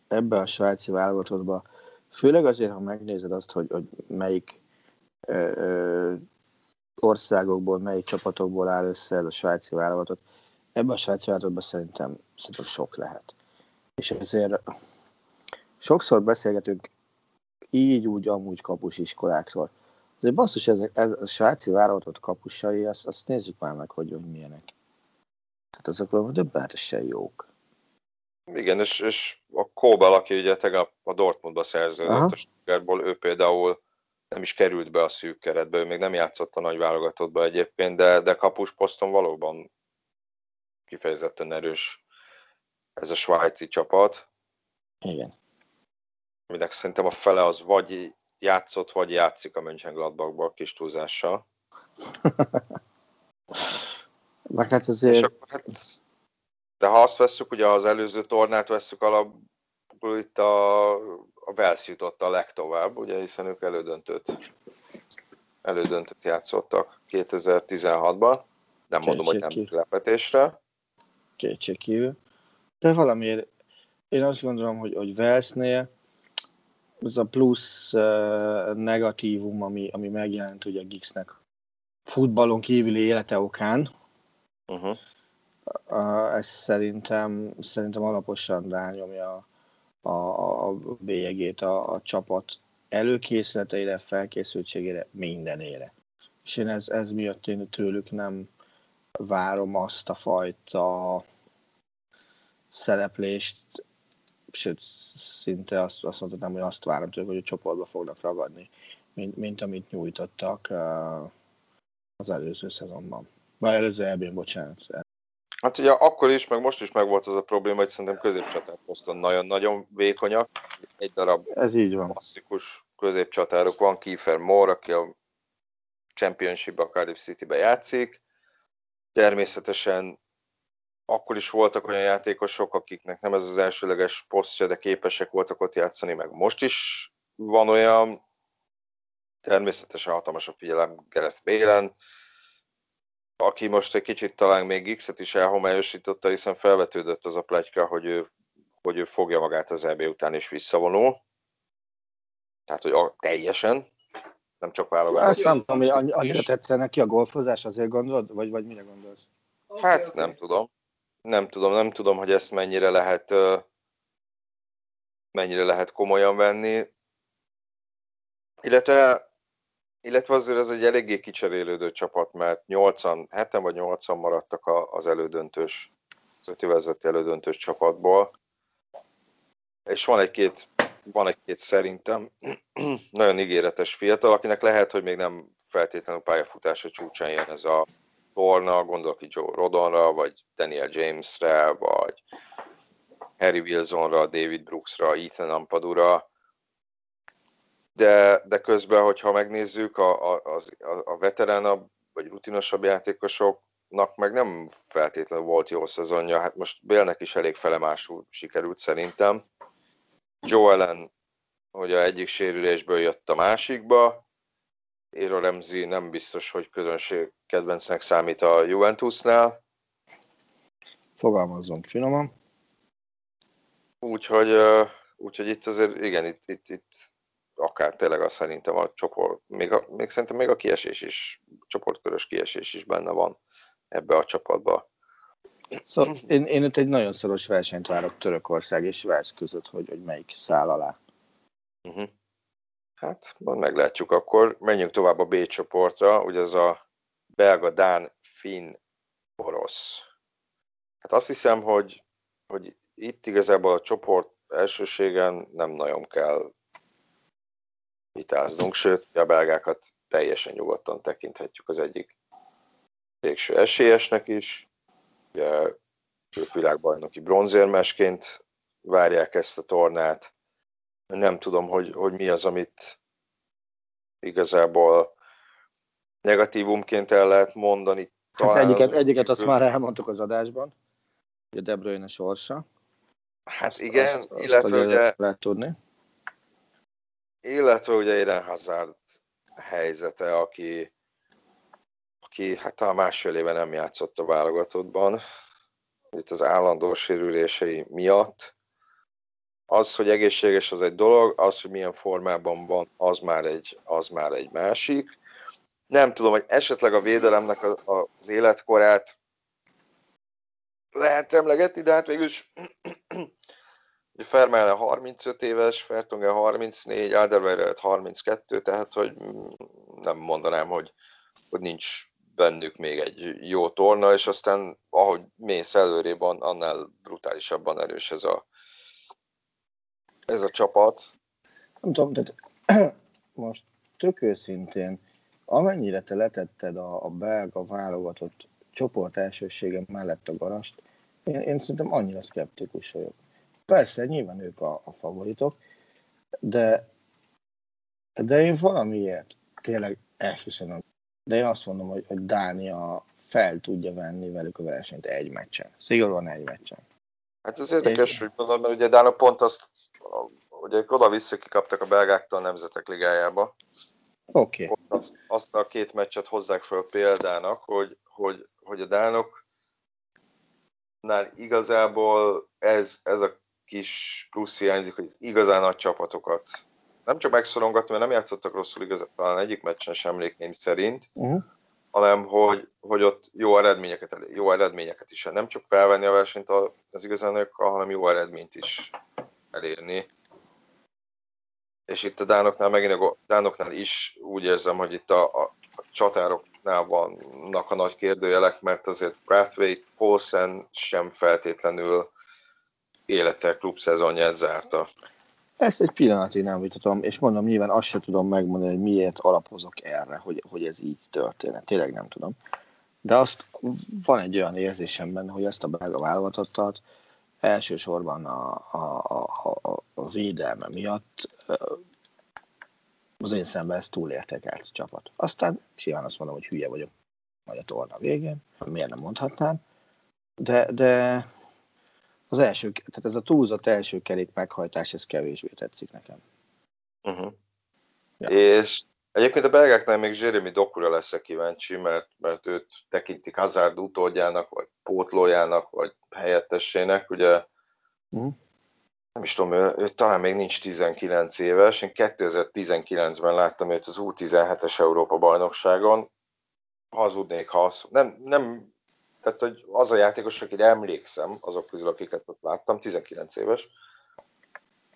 ebbe a svájci válogatottba, főleg azért, ha megnézed azt, hogy, hogy melyik ö, ö, országokból, melyik csapatokból áll össze ez a svájci válogatott, ebben a svájci válogatottban szerintem, szerintem sok lehet. És ezért sokszor beszélgetünk így, úgy, amúgy kapus iskolákról. De basszus, ez, ez a svájci válogatott kapusai, azt, azt nézzük már meg, hogy, hogy milyenek. Tehát azok valami döbbenetesen jók. Igen, és, és a Kóbel, aki ugye tegnap a Dortmundba szerződött Aha. a Stuttgartból, ő például nem is került be a szűk keretbe, ő még nem játszott a nagy válogatottba egyébként, de, de kapus poszton valóban kifejezetten erős ez a svájci csapat. Igen. Aminek szerintem a fele az vagy játszott, vagy játszik a Mönchengladbachból kis túlzással. Meg hát azért... És akkor, hát, de ha azt vesszük, ugye az előző tornát vesszük alapból, itt a, a Vels jutott a legtovább, ugye, hiszen ők elődöntőt, elődöntőt játszottak 2016-ban. Nem Kétség mondom, hogy nem lepetésre. Kétségkívül. De valamiért én azt gondolom, hogy, hogy Velsnél az a plusz uh, negatívum, ami, ami megjelent ugye Gixnek futballon kívüli élete okán, uh-huh. uh, ez szerintem, szerintem alaposan rányomja a, a, a bélyegét a, a csapat előkészületeire, felkészültségére, mindenére. És én ez, ez miatt én tőlük nem várom azt a fajta szereplést, sőt, szinte azt, azt mondhatnám, hogy azt várom tőlük, hogy a csoportba fognak ragadni, mint, mint amit nyújtottak az előző szezonban. Vagy előző elbén, bocsánat. Hát ugye akkor is, meg most is meg volt az a probléma, hogy szerintem középcsatár poszton nagyon-nagyon vékonyak. Egy darab Ez így van. klasszikus középcsatárok van, Kiefer Moore, aki a Championship a Cardiff City-be játszik. Természetesen akkor is voltak olyan játékosok, akiknek nem ez az elsőleges posztja, de képesek voltak ott játszani, meg most is van olyan, természetesen hatalmas a figyelem Gereth Bélen, aki most egy kicsit talán még X-et is elhomályosította, hiszen felvetődött az a pletyka, hogy ő, hogy ő fogja magát az EB után is visszavonul. Tehát, hogy a, teljesen, nem csak válogatás. Azt nem tudom, hogy annyira tetszene neki a golfozás, azért gondolod? Vagy, vagy mire gondolsz? Hát okay, nem okay. tudom. Nem tudom, nem tudom, hogy ezt mennyire lehet mennyire lehet komolyan venni. Illetve illetve azért ez egy eléggé kicserélődő csapat, mert 8 7 vagy 8 maradtak az elődöntős, ötövezeti elődöntős csapatból, és van egy-két, van egy-két szerintem nagyon ígéretes fiatal, akinek lehet, hogy még nem feltétlenül pályafutása csúcsán jön ez a torna, gondolok itt Joe Rodonra, vagy Daniel Jamesre, vagy Harry Wilsonra, David Brooksra, Ethan Ampadura, de, de közben, hogyha megnézzük, a, a, a, a veteránabb vagy rutinosabb játékosoknak meg nem feltétlenül volt jó szezonja, hát most Bélnek is elég felemásul sikerült szerintem. Joe Allen hogy a egyik sérülésből jött a másikba, Éro Remzi nem biztos, hogy közönség kedvencnek számít a Juventusnál. Fogalmazzunk finoman. Úgyhogy, úgyhogy itt azért, igen, itt, itt, itt akár tényleg azt szerintem a csoport, még, a, még szerintem még a kiesés is, csoportkörös kiesés is benne van ebbe a csapatba. Szóval én, én itt egy nagyon szoros versenyt várok Törökország és Velsz között, hogy, hogy melyik száll alá. Uh-huh. Hát, majd meglátjuk akkor. Menjünk tovább a B csoportra, ugye ez a belga, dán, finn, orosz. Hát azt hiszem, hogy, hogy itt igazából a csoport elsőségen nem nagyon kell vitáznunk, sőt, a belgákat teljesen nyugodtan tekinthetjük az egyik végső esélyesnek is. Ugye ők világbajnoki bronzérmesként várják ezt a tornát. Nem tudom, hogy, hogy mi az, amit igazából negatívumként el lehet mondani. Hát Talán hát egyiket, az egyiket azt már elmondtuk az adásban, hogy a De Bruyne sorsa. Hát azt, igen, azt, illetve azt ugye... Lehet tudni. Illetve ugye Eden Hazard helyzete, aki, aki hát a másfél éve nem játszott a válogatottban, itt az állandó sérülései miatt. Az, hogy egészséges, az egy dolog, az, hogy milyen formában van, az már egy, az már egy másik. Nem tudom, hogy esetleg a védelemnek az életkorát lehet emlegetni, de hát végülis Fermele 35 éves, Fertonge 34, Alderweireld 32, tehát hogy nem mondanám, hogy, hogy nincs bennük még egy jó torna, és aztán ahogy mész előrébb, annál brutálisabban erős ez a, ez a csapat. Nem tudom, tehát most tök őszintén, amennyire te letetted a, a belga válogatott csoport elsősége mellett a garast, én, én szerintem annyira szkeptikus vagyok. Persze, nyilván ők a, a favoritok, de, de én valamiért tényleg elhiszem, de én azt mondom, hogy, hogy Dánia fel tudja venni velük a versenyt egy meccsen. Szigorúan egy meccsen. Hát ez érdekes, én... hogy mondod, mert ugye Dánok pont azt, ugye oda-vissza kikaptak a belgáktól a Nemzetek Ligájába. Oké. Okay. Azt, azt a két meccset hozzák föl példának, hogy, hogy, hogy a Dánoknál igazából ez, ez a kis plusz hiányzik, hogy igazán nagy csapatokat nem csak megszorongatni, mert nem játszottak rosszul igazán, talán egyik meccsen sem emlékném szerint, uh-huh. hanem hogy, hogy ott jó eredményeket, jó eredményeket is, nem csak felvenni a versenyt az igazányokkal, hanem jó eredményt is elérni. És itt a Dánoknál, megint a Dánoknál is úgy érzem, hogy itt a, a, a csatároknál vannak a nagy kérdőjelek, mert azért Brathwaite, Paulsen sem feltétlenül élete klubszezonját zárta. Ezt egy pillanatig nem vitatom, és mondom, nyilván azt sem tudom megmondani, hogy miért alapozok erre, hogy, hogy ez így történt. Tényleg nem tudom. De azt van egy olyan érzésem benne, hogy ezt a belga válogatottat elsősorban a, a, a, a védelme miatt az én szemben ez túlértékelt csapat. Aztán simán azt mondom, hogy hülye vagyok majd a torna végén, miért nem mondhatnám, de, de az első, tehát ez a túlzott első kerék meghajtás, ez kevésbé tetszik nekem. Uh-huh. Ja. És egyébként a belgáknál még Jeremy Dokura lesz kíváncsi, mert, mert őt tekintik Hazard utódjának, vagy pótlójának, vagy helyettessének, ugye. Uh-huh. nem is tudom, ő, ő talán még nincs 19 éves, én 2019-ben láttam őt az U17-es Európa bajnokságon, hazudnék, ha azt, nem, nem tehát, hogy az a játékos, akire emlékszem, azok közül, akiket ott láttam, 19 éves,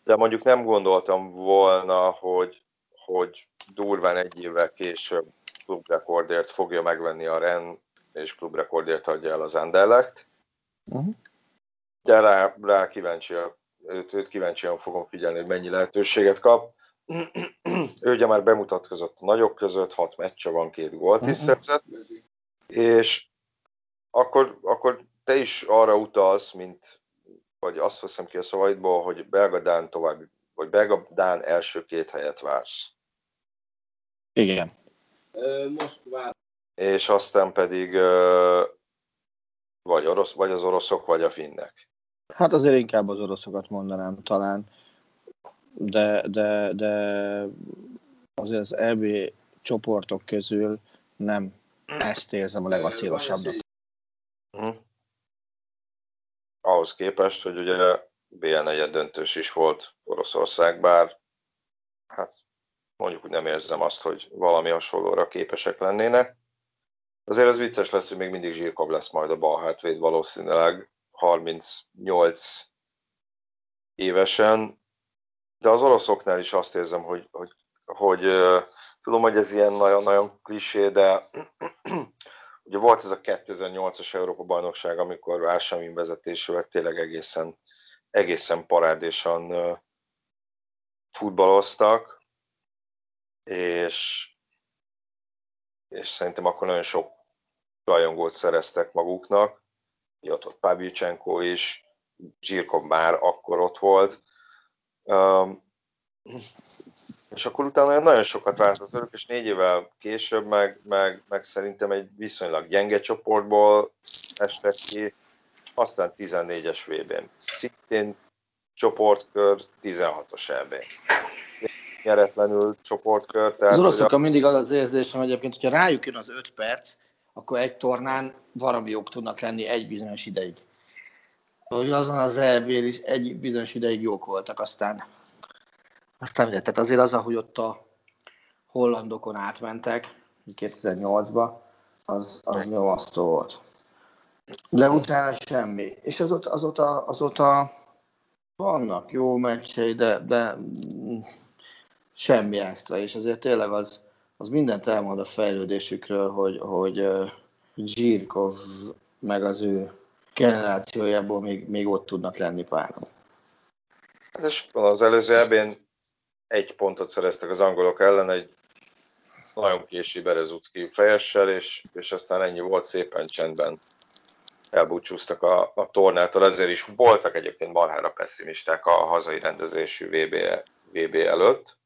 de mondjuk nem gondoltam volna, hogy, hogy durván egy évvel később klubrekordért fogja megvenni a Ren, és klubrekordért adja el az Anderlecht. Uh-huh. De rá, rá kíváncsi, őt, őt kíváncsian fogom figyelni, hogy mennyi lehetőséget kap. ő ugye már bemutatkozott a nagyok között, hat meccse van, két gólt is uh-huh. szerzett, és akkor, akkor te is arra utalsz, mint, vagy azt veszem ki a szavaidból, hogy Belga Dán tovább, vagy Belga Dán első két helyet vársz. Igen. Most vár. És aztán pedig vagy, orosz, vagy az oroszok, vagy a finnek. Hát azért inkább az oroszokat mondanám talán, de, de, de azért az EB csoportok közül nem ezt érzem a legacélosabbnak. Uh-huh. Ahhoz képest, hogy ugye BL4 döntős is volt Oroszország, bár hát mondjuk, hogy nem érzem azt, hogy valami hasonlóra képesek lennének. Azért az vicces lesz, hogy még mindig Zsirkov lesz majd a bal hátvéd valószínűleg 38 évesen, de az oroszoknál is azt érzem, hogy, hogy, hogy, hogy tudom, hogy ez ilyen nagyon-nagyon klisé, de Ugye volt ez a 2008-as Európa-bajnokság, amikor Ásamin vezetésével tényleg egészen, egészen parádésan futballoztak, és, és szerintem akkor nagyon sok rajongót szereztek maguknak. Ott volt Pavlyuchenko is, Zsirkov már akkor ott volt. Um, és akkor utána nagyon sokat változott, és négy évvel később meg, meg, meg szerintem egy viszonylag gyenge csoportból estek ki, aztán 14-es VB-n. Szintén csoportkör, 16-os EB. Nyeretlenül csoportkör. Tehát az oroszokkal a... mindig az az érzésem egyébként, hogyha rájuk jön az 5 perc, akkor egy tornán valami jók tudnak lenni egy bizonyos ideig. Hogy azon az eb is egy bizonyos ideig jók voltak, aztán aztán tehát azért az, ahogy ott a hollandokon átmentek 2008-ba, az, az nyomasztó volt. De utána semmi. És azóta, azóta, azóta vannak jó meccsei, de, de semmi extra, és azért tényleg az, az mindent elmond a fejlődésükről, hogy, hogy Zsirkov meg az ő generációjából még, még ott tudnak lenni páran. Hát és az előző ebén egy pontot szereztek az angolok ellen, egy nagyon késő Berezucki fejessel, és, és aztán ennyi volt szépen csendben elbúcsúztak a, a tornától, ezért is voltak egyébként marhára pessimisták a hazai rendezésű VB, VB előtt,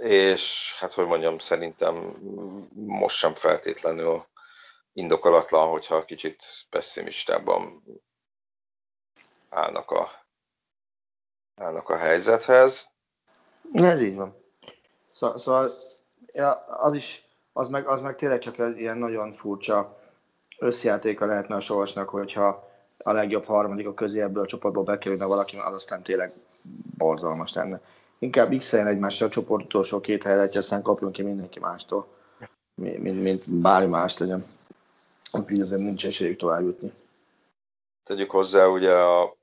és hát hogy mondjam, szerintem most sem feltétlenül indokolatlan, hogyha kicsit pessimistában állnak a, állnak a helyzethez. Ez így van. Szóval, szóval az is, az meg, az meg tényleg csak egy ilyen nagyon furcsa összjátéka lehetne a Sorsnak, hogyha a legjobb harmadik a közé ebből a csoportból bekerülne valaki, az aztán tényleg borzalmas lenne. Inkább x egymással a csoport utolsó két helyet, aztán kapjunk ki mindenki mástól, mint, mint, mint bármi más legyen. Úgyhogy azért nincs esélyük tovább jutni. Tegyük hozzá, ugye a,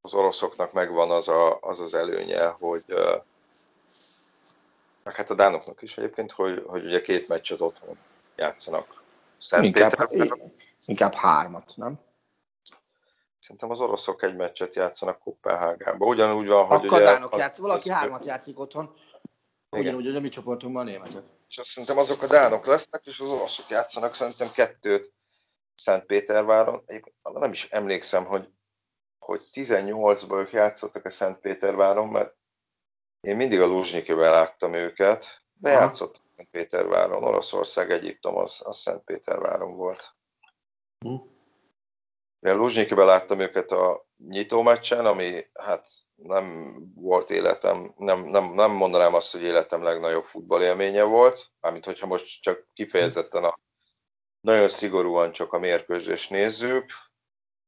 az oroszoknak megvan az, a, az az előnye, hogy meg hát a dánoknak is egyébként, hogy, hogy ugye két meccset otthon játszanak. Szent inkább, inkább hármat, nem? Szerintem az oroszok egy meccset játszanak Kopenhágában. Ugyanúgy van, hogy Akkor ugye... Dánok játsz, valaki hármat játszik otthon, ugyanúgy, hogy a mi csoportunkban a németek. És azt szerintem azok a dánok lesznek, és az oroszok játszanak szerintem kettőt Szentpéterváron. Nem is emlékszem, hogy, hogy 18-ban ők játszottak a Szentpéterváron, mert én mindig a Luzsnyikivel láttam őket, de Aha. játszott Szentpéterváron, Oroszország, Egyiptom, az, az Szentpéterváron volt. Hm. Én Luzsnyikivel láttam őket a nyitó meccsen, ami hát nem volt életem, nem, nem, nem mondanám azt, hogy életem legnagyobb futballélménye volt, mármint hogyha most csak kifejezetten a nagyon szigorúan csak a mérkőzés nézzük.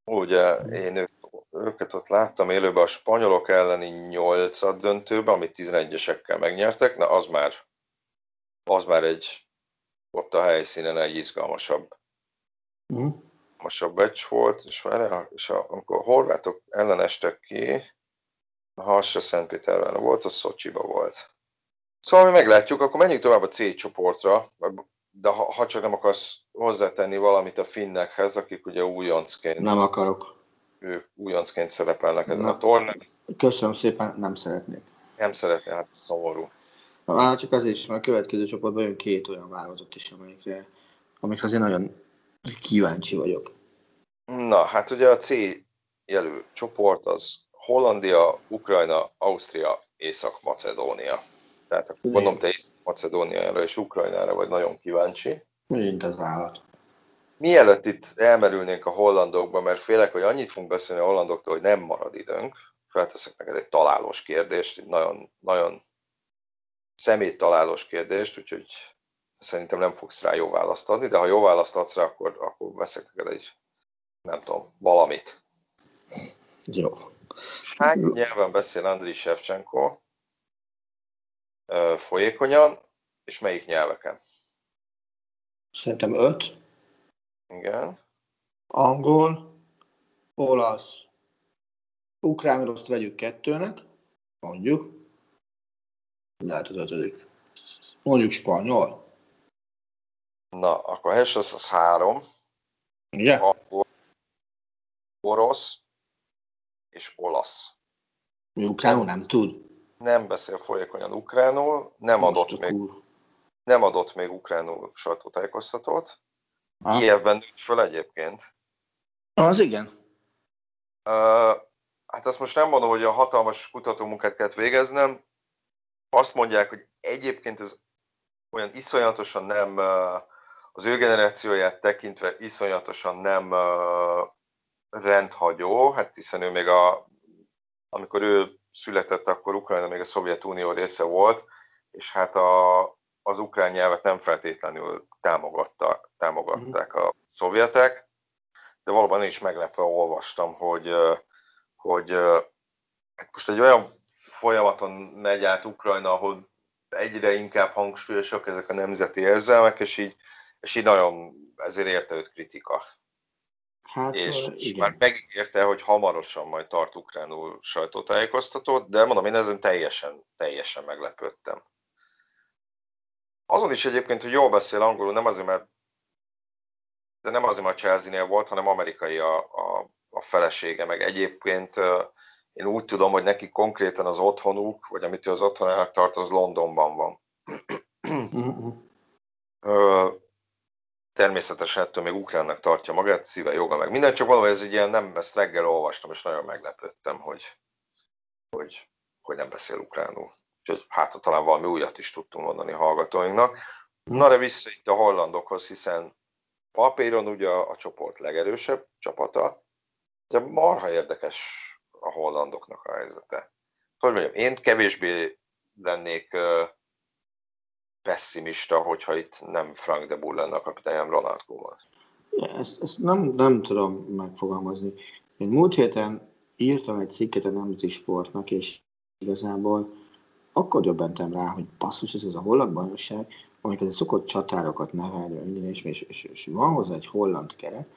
Ugye én őt őket ott láttam élőben a spanyolok elleni nyolcad döntőben, amit 11-esekkel megnyertek, na az már, az már egy ott a helyszínen egy izgalmasabb, mm. Izgalmasabb meccs volt, és, már, és a, amikor a horvátok ellen estek ki, a Hassa Szentpéterben volt, az Szocsiba volt. Szóval mi meglátjuk, akkor menjünk tovább a C csoportra, de ha, ha csak nem akarsz hozzátenni valamit a finnekhez, akik ugye újoncként... Nem akarok ők újoncként szerepelnek ezen Na, a tornán. Köszönöm szépen, nem szeretnék. Nem szeretnék, hát szomorú. Na, már csak azért is, mert a következő csoportban jön két olyan válogatott is, amelyikre, amikre azért nagyon kíváncsi vagyok. Na, hát ugye a C jelű csoport az Hollandia, Ukrajna, Ausztria, Észak-Macedónia. Tehát akkor gondolom te Észak-Macedóniára és Ukrajnára vagy nagyon kíváncsi. Mint az állat. Mielőtt itt elmerülnénk a hollandokba, mert félek, hogy annyit fogunk beszélni a hollandoktól, hogy nem marad időnk, felteszek neked egy találós kérdést, egy nagyon, nagyon szemét találós kérdést, úgyhogy szerintem nem fogsz rá jó választ adni, de ha jó választ adsz rá, akkor, akkor veszek neked egy, nem tudom, valamit. Jó. Hány nyelven beszél Andriy Shevchenko folyékonyan, és melyik nyelveken? Szerintem öt. Igen. Angol, olasz, ukrán rossz vegyük kettőnek, mondjuk. Lehet az ötödik. Mondjuk spanyol. Na, akkor a az, három. Igen? Angol, orosz és olasz. Ukránul nem tud? Nem beszél folyékonyan ukránul, nem adott még, nem adott még ukránul sajtótájékoztatót. Kievben nőtt föl egyébként. Az igen. hát azt most nem mondom, hogy a hatalmas kutatómunkát kellett végeznem. Azt mondják, hogy egyébként ez olyan iszonyatosan nem, az ő generációját tekintve iszonyatosan nem rendhagyó, hát hiszen ő még a, amikor ő született, akkor Ukrajna még a Szovjetunió része volt, és hát a, az ukrán nyelvet nem feltétlenül támogatta, támogatták a szovjetek, de valóban is meglepve olvastam, hogy, hogy hát most egy olyan folyamaton megy át Ukrajna, ahol egyre inkább hangsúlyosak ezek a nemzeti érzelmek, és így, és így nagyon ezért érte őt kritika. Hát, és, igen. már megígérte, hogy hamarosan majd tart ukránul sajtótájékoztatót, de mondom, én ezen teljesen, teljesen meglepődtem. Azon is egyébként, hogy jól beszél angolul, nem azért, mert de nem azért, mert Chelsea-nél volt, hanem amerikai a, a, a felesége, meg egyébként én úgy tudom, hogy neki konkrétan az otthonuk, vagy amit ő az otthonának tart, az Londonban van. Természetesen ettől még ukránnak tartja magát, szíve, joga, meg minden, csak valahogy ez egy ilyen, nem, ezt reggel olvastam, és nagyon meglepődtem, hogy, hogy, hogy nem beszél ukránul. Úgyhogy hát talán valami újat is tudtunk mondani hallgatóinknak. Na de vissza itt a hollandokhoz, hiszen papíron ugye a, a csoport legerősebb csapata, de marha érdekes a hollandoknak a helyzete. Hogy mondjam, én kevésbé lennék pessimista, hogyha itt nem Frank de Bull lenne a kapitányom Ronald Koeman. Ezt, ezt nem, nem tudom megfogalmazni. Én múlt héten írtam egy cikket a Nemzeti Sportnak, és igazából akkor döbbentem rá, hogy basszus, ez az a holland bajnokság, amikor szokott csatárokat nevelni, és, és, és, és van hozzá egy holland keret,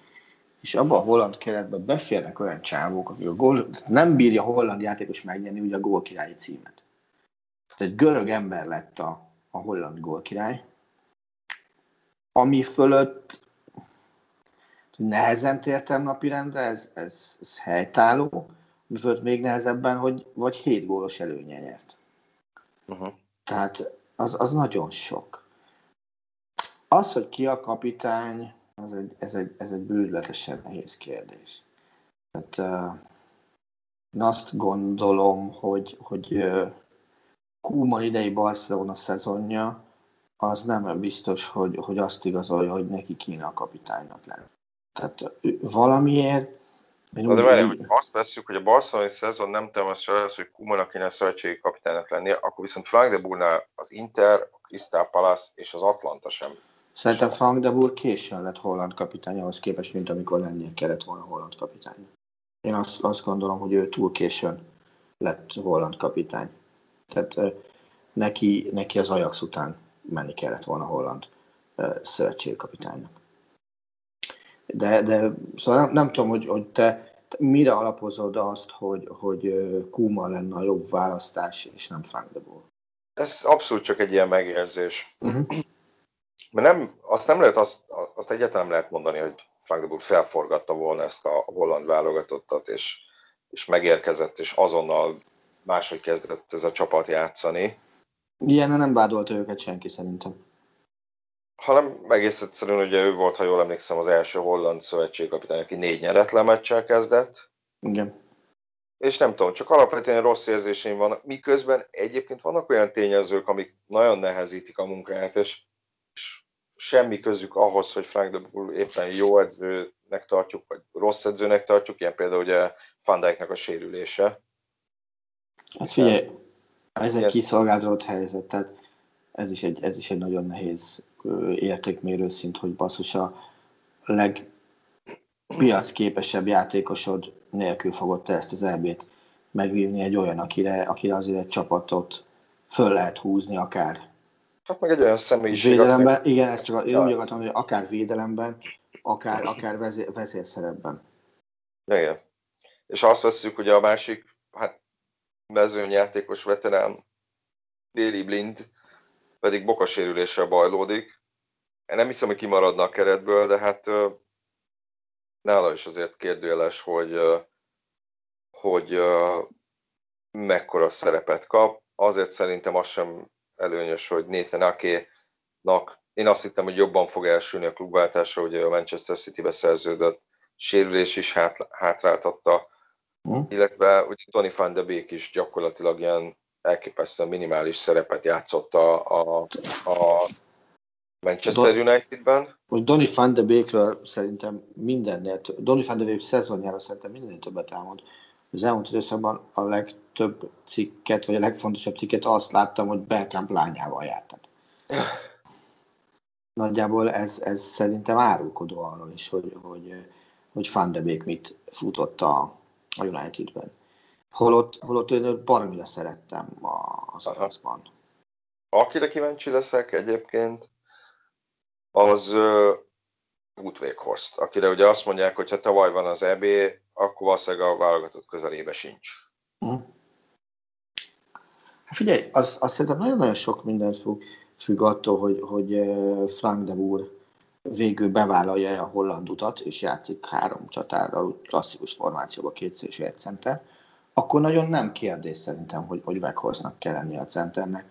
és abban a holland keretben beférnek olyan csávók, akik a gól, nem bírja a holland játékos megnyerni ugye a gólkirályi címet. Tehát egy görög ember lett a, a holland gólkirály, ami fölött nehezen tértem napirendre, ez, ez, ez helytálló, fölött még nehezebben, hogy vagy 7 gólos előnye nyert. Uh-huh. Tehát az, az nagyon sok. Az, hogy ki a kapitány, ez egy, ez egy, ez egy bőrletesen nehéz kérdés. Tehát, uh, én azt gondolom, hogy, hogy uh, Kuma idei Barcelona szezonja az nem biztos, hogy, hogy azt igazolja, hogy neki kéne a kapitánynak lenni. Tehát valamiért Na de várj, hogy azt veszük, hogy a barcelonai szezon nem támasztja az, hogy Kumanak kéne a szövetségi kapitánynak lennie, akkor viszont Frank de Bournál az Inter, a Crystal Palace és az Atlanta sem Szerintem Frank de Boer későn lett holland kapitány ahhoz képest, mint amikor lennie kellett volna holland kapitány. Én azt, azt gondolom, hogy ő túl későn lett holland kapitány. Tehát neki, neki az Ajax után menni kellett volna holland szövetségkapitánynak. De, de szóval nem, nem tudom, hogy, hogy te, te mire alapozod azt, hogy, hogy Kuma lenne a jobb választás, és nem Frank de Boer? Ez abszolút csak egy ilyen megérzés. Uh-huh. Mert nem, azt nem lehet, azt, azt egyáltalán nem lehet mondani, hogy Frank de Boer felforgatta volna ezt a holland válogatottat, és, és megérkezett, és azonnal máshogy kezdett ez a csapat játszani. Ilyen nem vádolta őket senki szerintem. Hanem egész egyszerűen ugye ő volt, ha jól emlékszem, az első holland szövetségkapitány, aki négy nyeretlen meccsel kezdett. Igen. És nem tudom, csak alapvetően rossz érzéseim vannak, miközben egyébként vannak olyan tényezők, amik nagyon nehezítik a munkáját, és semmi közük ahhoz, hogy Frank de Boer éppen jó edzőnek tartjuk, vagy rossz edzőnek tartjuk, ilyen például ugye Van Dijknak a sérülése. Hát figyelj, ez egy kiszolgáltatott helyzet, tehát ez is egy, ez is egy nagyon nehéz értékmérő szint, hogy basszus a legpiacképesebb játékosod nélkül fogod te ezt az elbét megvívni egy olyan, akire, akire azért egy csapatot föl lehet húzni akár Hát meg egy olyan személyiség. Védelemben, aki... igen, ezt csak én úgy akartam, hogy akár védelemben, akár, akár vezér, vezérszerepben. Igen. És azt veszük, hogy a másik, hát mezőnyjátékos veterán, Déli Blind, pedig bokasérüléssel bajlódik. Én nem hiszem, hogy kimaradna a keretből, de hát nála is azért kérdőjeles, hogy, hogy mekkora szerepet kap. Azért szerintem az sem előnyös, hogy Nathan Ake-nak én azt hittem, hogy jobban fog elsülni a klubváltásra, ugye a Manchester City-be szerződött sérülés is hát, hátráltatta hm? illetve ugye Tony van de Beek is gyakorlatilag ilyen elképesztően minimális szerepet játszott a, a, a Manchester Unitedben. Most Donny van de Beekről szerintem mindennél, Donny van de Beek szezonjára szerintem mindennél többet elmond. Az elmúlt időszakban a legtöbb cikket, vagy a legfontosabb cikket azt láttam, hogy Bergkamp lányával jártak. Nagyjából ez, ez szerintem árulkodó arról is, hogy, hogy, hogy Van de Beek mit futott a, a Unitedben. Holott, holott én baromira szerettem az arcban. Akire kíváncsi leszek egyébként, az uh, Wout Weghorst, akire ugye azt mondják, hogy ha tavaly van az EB, akkor valószínűleg a válogatott közelébe sincs. Hm. Hát figyelj, az, azt szerintem nagyon-nagyon sok mindent függ, függ attól, hogy, hogy Frank de Boer végül bevállalja a holland utat, és játszik három csatárral, klasszikus formációban, két és egy center, akkor nagyon nem kérdés szerintem, hogy, hogy Weghorstnak kell lenni a centernek,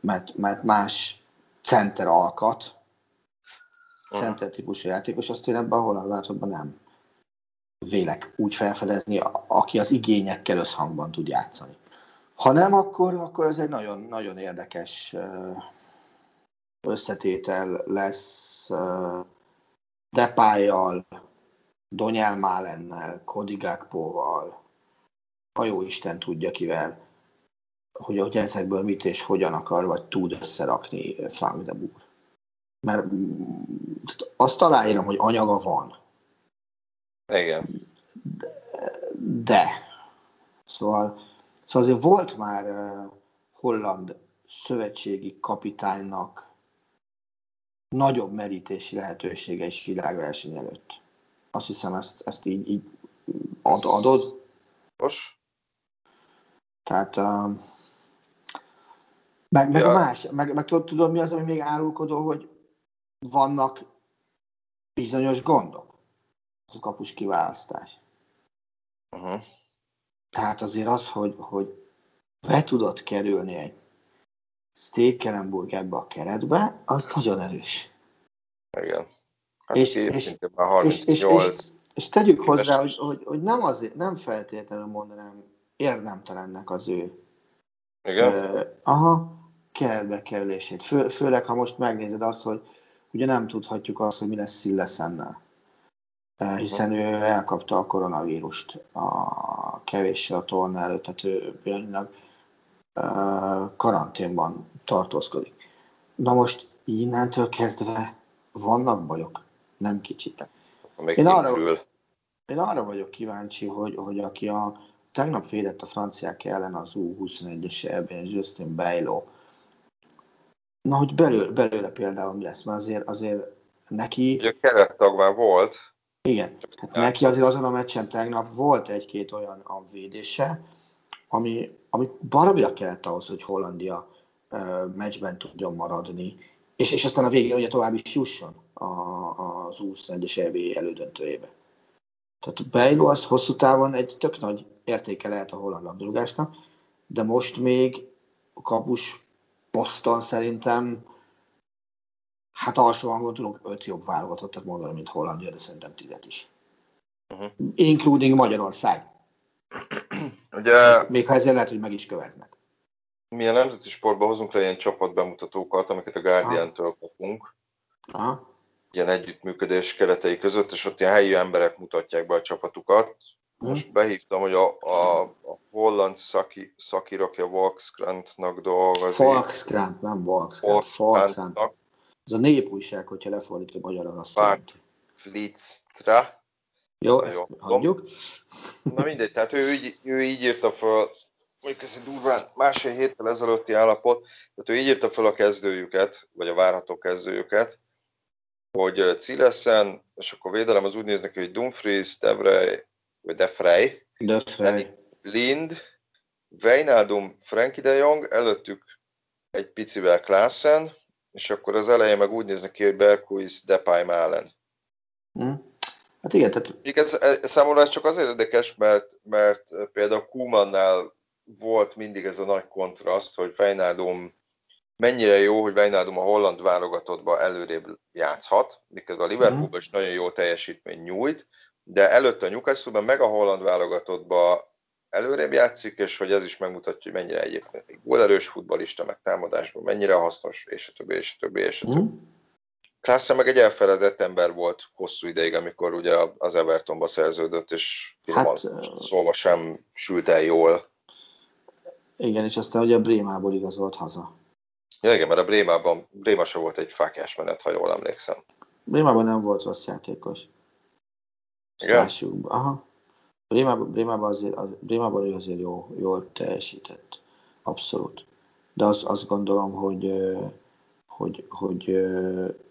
mert, mert más center alkat, center típusú játékos, azt én ebben a holland változatban nem vélek úgy felfedezni, aki az igényekkel összhangban tud játszani. Ha nem, akkor, akkor ez egy nagyon, nagyon érdekes összetétel lesz Depájjal, Donyel Málennel, Cody Gakpoval, a jó Isten tudja kivel, hogy, hogy ezekből mit és hogyan akar, vagy tud összerakni Frank de Boer. Mert azt aláírom, hogy anyaga van. Igen. De, de. Szóval, szóval azért volt már holland szövetségi kapitánynak nagyobb merítési lehetősége is világverseny előtt. Azt hiszem, ezt, ezt így, így ad, adod. Most? Tehát uh, meg, meg ja. a más, meg, meg tudod, tudod, mi az, ami még árulkodó, hogy vannak bizonyos gondok. Az a kapus kiválasztás. Uh-huh. Tehát azért az, hogy, hogy be tudod kerülni egy Stekelenburg ebbe a keretbe, az nagyon erős. Igen. Hát és, és, már és, és, és, és tegyük hozzá, hogy, hogy, hogy nem, azért, nem feltétlenül mondanám érdemtelennek az ő Igen? Uh, aha, keretbe kerülését. Fő, főleg, ha most megnézed azt, hogy ugye nem tudhatjuk azt, hogy mi lesz Szilleszennel. Hiszen ő elkapta a koronavírust a kevéssel a torna előtt, tehát ő pillanatnyilag karanténban tartózkodik. Na most innentől kezdve vannak bajok, nem kicsik. Én arra, én arra vagyok kíváncsi, hogy, hogy aki a tegnap védett a franciák ellen az U21-es ebben Justin Bailo. Na, hogy belőle, belőle például mi lesz, mert azért, azért neki... Ugye kerettag már volt. Igen, tehát neki azért azon a meccsen tegnap volt egy-két olyan a védése, ami, ami baromira kellett ahhoz, hogy Hollandia meccsben tudjon maradni, és, és aztán a végén ugye tovább is jusson a, az U21-es EB elődöntőjébe. Tehát Bejlo az hosszú távon egy tök nagy értéke lehet a holland labdarúgásnak, de most még a kapus poszton szerintem hát alsó hangon tudunk öt jobb válogatottat mondani, mint Hollandia, de szerintem tizet is. Uh-huh. Including Magyarország. Ugye, még ha ezzel lehet, hogy meg is követnek. Mi a nemzeti sportban hozunk le ilyen csapatbemutatókat, amiket a Guardian-től kapunk. Aha ilyen együttműködés keretei között, és ott ilyen helyi emberek mutatják be a csapatukat. Most behívtam, hogy a, a, a holland szaki, szakirokja Volkskrantnak dolgozik. Volkskrant, nem Volkskrant. Volkskrant. Ez a népújság, hogyha lefordítja magyarul azt Bart Flitztra. Jó, ezt jó, hagyjuk. Na mindegy, tehát ő, így, ő így írta fel, mondjuk ez egy durván másfél héttel ezelőtti állapot, tehát ő így írta fel a kezdőjüket, vagy a várható kezdőjüket, hogy Cilesen, és akkor védelem az úgy néz neki, hogy Dumfries, Devrej, vagy Defrey, Defrey. Lind, Weinaldum, Frankie de Jong, előttük egy picivel Klaassen, és akkor az elején meg úgy néz neki, hogy Berkuis, Depay, Malen. Hmm. Hát igen, tehát... Ez, ez, számomra ez csak azért érdekes, mert, mert például Kumannál volt mindig ez a nagy kontraszt, hogy Weinaldum mennyire jó, hogy Wijnaldum a holland válogatottba előrébb játszhat, miközben a Liverpoolban is nagyon jó teljesítmény nyújt, de előtte a Newcastle-ben meg a holland válogatottba előrébb játszik, és hogy ez is megmutatja, hogy mennyire egyébként egy gólerős futbalista, meg támadásban mennyire hasznos, és a többi, és a többi, és a többi. Mm. Klaassen meg egy elfeledett ember volt hosszú ideig, amikor ugye az Evertonba szerződött, és hát, szóval sem sült el jól. Igen, és aztán ugye a Brémából igazolt haza. Ja igen, mert a Brémában, Bréma se volt egy fákás menet, ha jól emlékszem. Brémában nem volt rossz játékos. Igen? Aha. Brémában, Brémában, azért, az, Brémában ő azért jó, jól teljesített. Abszolút. De az, azt gondolom, hogy, hogy, hogy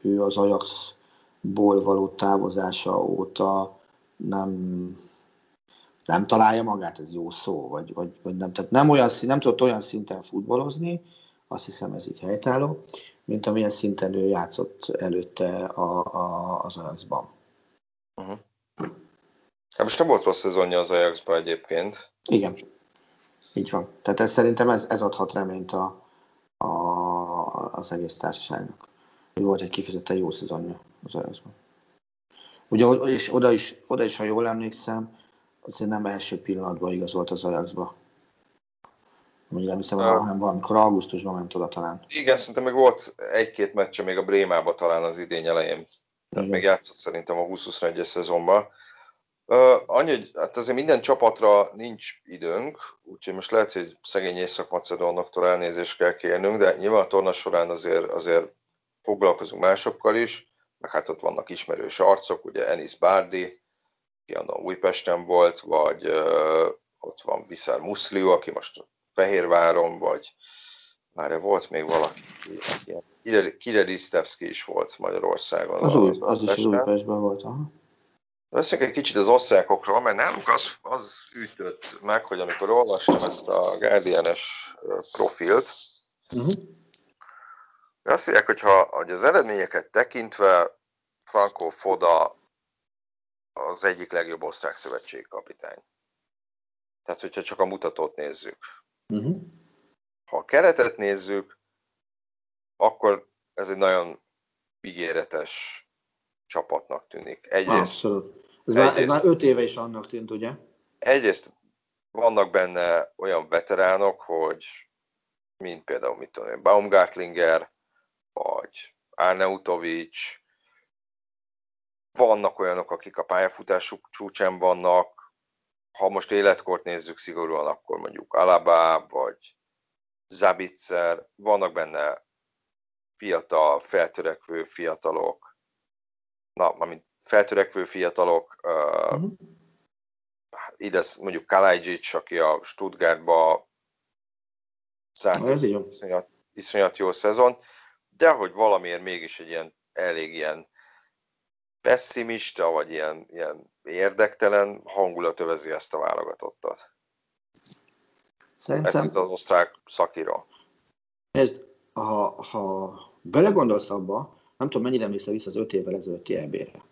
ő az Ajaxból való távozása óta nem, nem találja magát, ez jó szó, vagy, vagy, vagy nem. Tehát nem, olyan, nem tudott olyan szinten futballozni, azt hiszem ez így helytálló, mint amilyen szinten ő játszott előtte a, a, az Ajaxban. Uh-huh. Hát most nem volt rossz szezonja az Ajaxban egyébként. Igen, így van. Tehát ez, szerintem ez, ez adhat reményt a, a, az egész társaságnak. Volt egy kifejezetten jó szezonja az Ajaxban. Ugye, és oda is, oda is, ha jól emlékszem, azért nem első pillanatban igazolt az Ajaxba. Úgy nem hiszem, uh, hanem valamikor augusztusban ment oda talán. Igen, szerintem még volt egy-két meccse még a Brémába talán az idény elején. Tehát még játszott szerintem a 20-21-es szezonban. Uh, annyi, hogy hát azért minden csapatra nincs időnk, úgyhogy most lehet, hogy szegény Észak-Macedónoktól elnézést kell kérnünk, de nyilván a torna során azért, azért foglalkozunk másokkal is, meg hát ott vannak ismerős arcok, ugye Enis Bárdi, aki annak Újpesten volt, vagy uh, ott van Viszár Muszliu, aki most Fehérváron, vagy már volt még valaki, ilyen Kirelisztevszki is volt Magyarországon. Az, új, az is az Újpestben volt, aha. Beszéljünk egy kicsit az osztrákokról, mert náluk az, az ütött meg, hogy amikor olvastam ezt a Guardian-es profilt, uh-huh. azt mondják, hogy, ha, hogy az eredményeket tekintve Franco Foda az egyik legjobb osztrák szövetség kapitány. Tehát, hogyha csak a mutatót nézzük. Uh-huh. Ha a keretet nézzük, akkor ez egy nagyon ígéretes csapatnak tűnik. Egyrészt, Abszolút. Ez, egyrészt, már, ez már öt éve is annak tűnt, ugye? Egyrészt vannak benne olyan veteránok, hogy mint például, mit tudom én, Baumgartlinger, vagy Arnautovic, vannak olyanok, akik a pályafutásuk csúcsán vannak, ha most életkort nézzük szigorúan, akkor mondjuk Alaba, vagy Zabitzer, vannak benne fiatal, feltörekvő fiatalok, na, mint feltörekvő fiatalok, uh-huh. ide mondjuk Kalajdzic, aki a Stuttgartba zárt egy iszonyat, iszonyat jó szezon, de hogy valamiért mégis egy ilyen elég ilyen pessimista, vagy ilyen, ilyen érdektelen hangulat övezi ezt a válogatottat. Szerintem... Ezt az osztrák szakira. Ez, ha, ha belegondolsz abba, nem tudom, mennyire emlékszel vissza az öt évvel ezelőtti EB-re.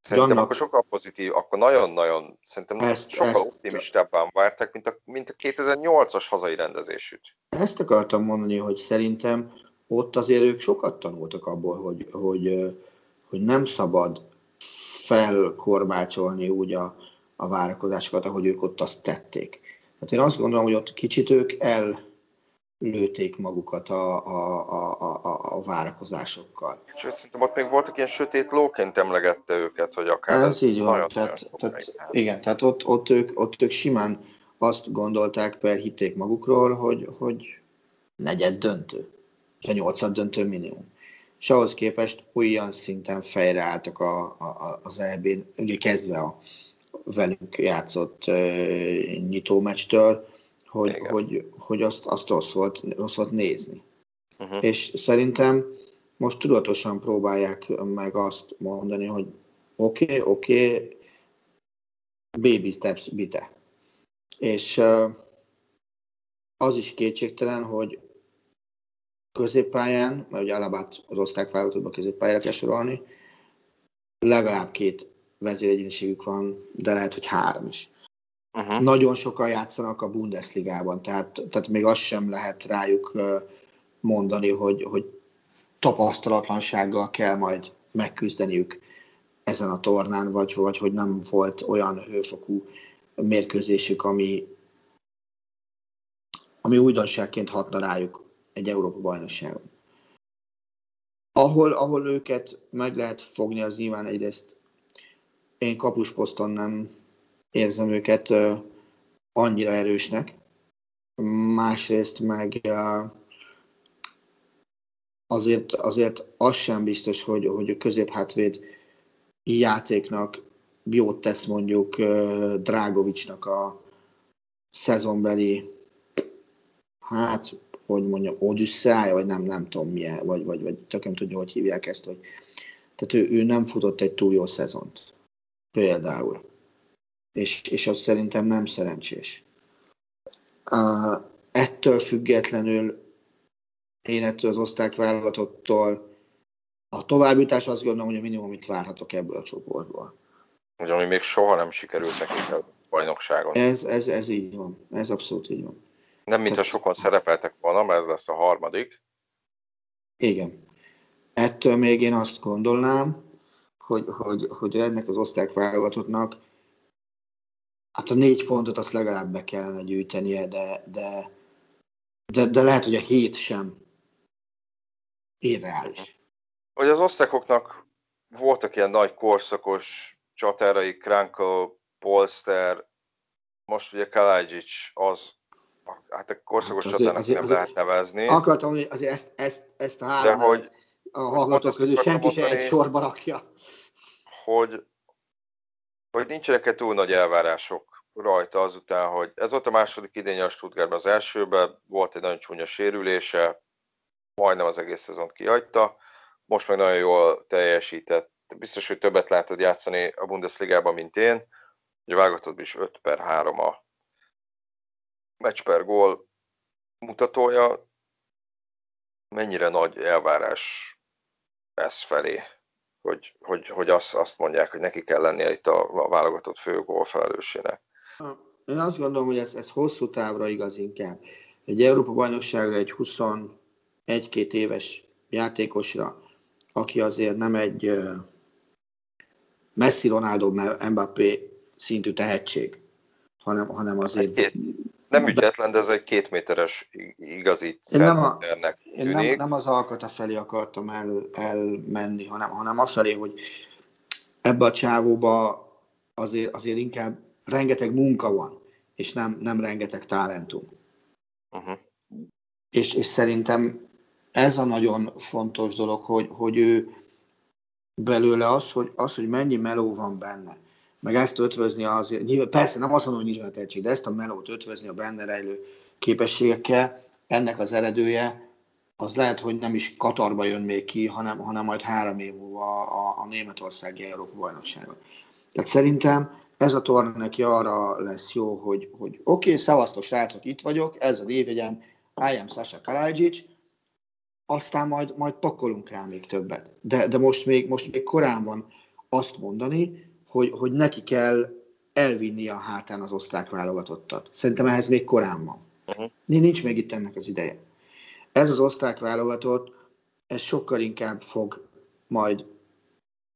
Szerintem Annak... akkor sokkal pozitív, akkor nagyon-nagyon, szerintem ezt, sokkal ezt, optimistábban vártak, mint a, mint a 2008-as hazai rendezésüt. Ezt akartam mondani, hogy szerintem ott azért ők sokat tanultak abból, hogy, hogy, hogy nem szabad felkorbácsolni úgy a, a várakozásokat, ahogy ők ott azt tették. Tehát én azt gondolom, hogy ott kicsit ők el lőték magukat a, a, a, a, a várakozásokkal. Sőt, szerintem ott még voltak ilyen sötét lóként emlegette őket, hogy akár ez, ez így van, tehát, tehát, igen, tehát ott, ott, ők, ott ők simán azt gondolták, per hitték magukról, hogy, hogy negyed döntő, vagy nyolcad döntő minimum. És ahhoz képest olyan szinten fejreálltak a, a, az EB-n, ugye kezdve a velünk játszott uh, nyitó meccstől, hogy, hogy, hogy azt, azt rossz, volt, rossz volt nézni. Uh-huh. És szerintem most tudatosan próbálják meg azt mondani, hogy oké, okay, oké, okay, baby steps bite. És az is kétségtelen, hogy középpályán, mert ugye Alabát az osztrák válogatottba középpályára kell sorolni, legalább két vezéregyéniségük van, de lehet, hogy három is. Uh-huh. Nagyon sokan játszanak a Bundesligában, tehát, tehát még azt sem lehet rájuk mondani, hogy, hogy tapasztalatlansággal kell majd megküzdeniük ezen a tornán, vagy, vagy hogy nem volt olyan hőfokú mérkőzésük, ami, ami újdonságként hatna rájuk egy Európa bajnokságon. Ahol, ahol őket meg lehet fogni, az nyilván egyrészt én kapusposzton nem érzem őket annyira erősnek, másrészt meg azért, azért az sem biztos, hogy, hogy a középhátvéd játéknak jót tesz mondjuk Drágovicsnak a szezonbeli hát, hogy mondjam, Odüsszeája, vagy nem, nem tudom milyen, vagy, vagy, vagy tököm tudja, hogy hívják ezt, hogy tehát ő, ő nem futott egy túl jó szezont. Például. És, és az szerintem nem szerencsés. Uh, ettől függetlenül én ettől az oszták válogatottól a továbbjutás azt gondolom, hogy a minimum, amit várhatok ebből a csoportból. Ugye, ami még soha nem sikerült nekik a bajnokságon. Ez, ez, ez így van. Ez abszolút így van. Nem, mintha sokan szerepeltek volna, mert ez lesz a harmadik. Igen. Ettől még én azt gondolnám, hogy, hogy, hogy ennek az oszták válogatottnak hát a négy pontot azt legalább be kellene gyűjtenie, de, de, de, de lehet, hogy a hét sem irreális. Hogy az osztályoknak voltak ilyen nagy korszakos csatárai, Kranko, Polster, most ugye Kalajdzic az, hát a korszakos hát csatának nem azért, lehet nevezni. Akartam, hogy azért ezt, ezt, ezt a három de hogy, a hallgatók közül senki se egy sorba rakja. Hogy, hogy nincsenek túl nagy elvárások rajta azután, hogy ez volt a második idény a Stuttgartban az elsőben, volt egy nagyon csúnya sérülése, majdnem az egész szezont kihagyta, most meg nagyon jól teljesített. Biztos, hogy többet látod játszani a Bundesligában, mint én. Ugye válogatott is 5 per 3 a meccs per gól mutatója. Mennyire nagy elvárás ez felé, hogy, hogy, hogy azt, azt mondják, hogy neki kell lennie itt a válogatott fő gól felelősének. Én azt gondolom, hogy ez, ez hosszú távra igaz inkább. Egy Európa bajnokságra egy 21-2 éves játékosra, aki azért nem egy Messi, Ronaldo, Mbappé szintű tehetség, hanem, hanem azért... Nem ügyetlen, de ez egy kétméteres igazi én nem, a, én nem, nem az alkata felé akartam el, elmenni, hanem, hanem afelé, hogy ebbe a csávóba azért, azért inkább rengeteg munka van, és nem, nem rengeteg talentum. Uh-huh. És, és szerintem ez a nagyon fontos dolog, hogy, hogy ő belőle az, hogy, az, hogy mennyi meló van benne. Meg ezt ötvözni nyilván, persze nem azt mondom, hogy nincs tehetség, de ezt a melót ötvözni a benne rejlő képességekkel, ennek az eredője, az lehet, hogy nem is Katarba jön még ki, hanem, hanem majd három év múlva a, a, Németországi Európa bajnokságon. Tehát szerintem ez a torna neki arra lesz jó, hogy, hogy oké, okay, szavaztos srácok, itt vagyok, ez a névjegyem, I am Sasha Kalajdzic, aztán majd, majd pakolunk rá még többet. De, de most, még, most még korán van azt mondani, hogy, hogy neki kell elvinni a hátán az osztrák válogatottat. Szerintem ehhez még korán van. Uh-huh. Nincs még itt ennek az ideje. Ez az osztrák válogatott, ez sokkal inkább fog majd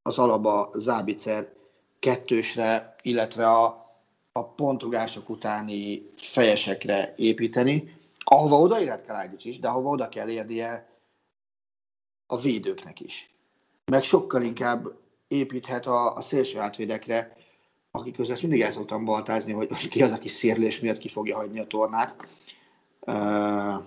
az alaba Zábicer kettősre, illetve a, a pontrugások utáni fejesekre építeni, ahova odaérhet Kalágyics is, de ahova oda kell érnie a védőknek is. Meg sokkal inkább építhet a, a szélső átvédekre, akik között ezt mindig el szoktam baltázni, hogy, hogy ki az, aki szérlés miatt ki fogja hagyni a tornát. Uh,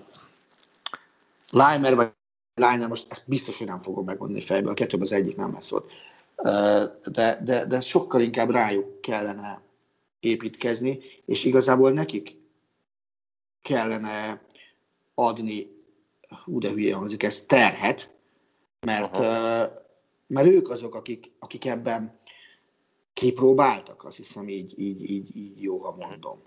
Leimer vagy Leiner, most ezt biztos, hogy nem fogom megmondani fejből, a kettőbb az egyik nem lesz ott. Uh, de, de, de sokkal inkább rájuk kellene építkezni, és igazából nekik kellene adni, ú de hülye hangzik, ez terhet, mert, uh, mert ők azok, akik, akik ebben kipróbáltak, azt hiszem így, így, így, így jó, ha mondom.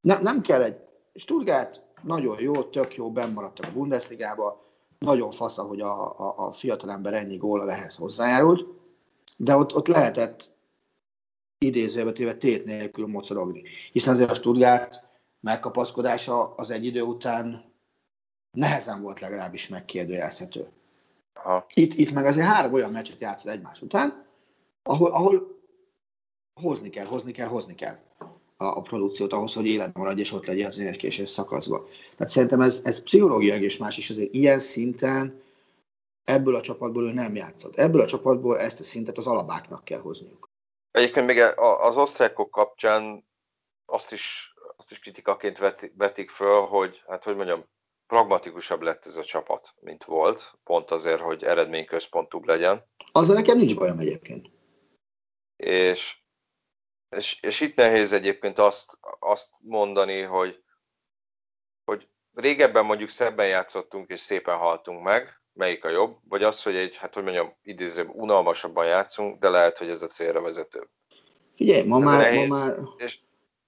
Ne, nem kell egy Stuttgart nagyon jó, tök jó, benn maradtak a Bundesligába, nagyon fasz, hogy a, a, a fiatalember ennyi góla lehez hozzájárult, de ott, ott lehetett idézőbe téve tét nélkül mocorogni. Hiszen azért a Stuttgart megkapaszkodása az egy idő után nehezen volt legalábbis megkérdőjelezhető. Itt, itt meg azért három olyan meccset játszott egymás után, ahol, ahol hozni kell, hozni kell, hozni kell a, a produkciót ahhoz, hogy életben maradj, és ott legyen az éneskésés szakaszban. Tehát szerintem ez, ez pszichológiai és más is azért ilyen szinten ebből a csapatból ő nem játszott. Ebből a csapatból ezt a szintet az alabáknak kell hozniuk. Egyébként még az osztrákok kapcsán azt is, azt is kritikaként vetik föl, hogy, hát hogy mondjam, pragmatikusabb lett ez a csapat, mint volt, pont azért, hogy eredményközpontúbb legyen. Azzal nekem nincs bajom egyébként. És, és, és itt nehéz egyébként azt, azt mondani, hogy, hogy régebben mondjuk szebben játszottunk és szépen haltunk meg, melyik a jobb, vagy az, hogy egy, hát hogy mondjam, idéző, unalmasabban játszunk, de lehet, hogy ez a célra vezető. Figyelj, ma már, nehéz, ma már... És,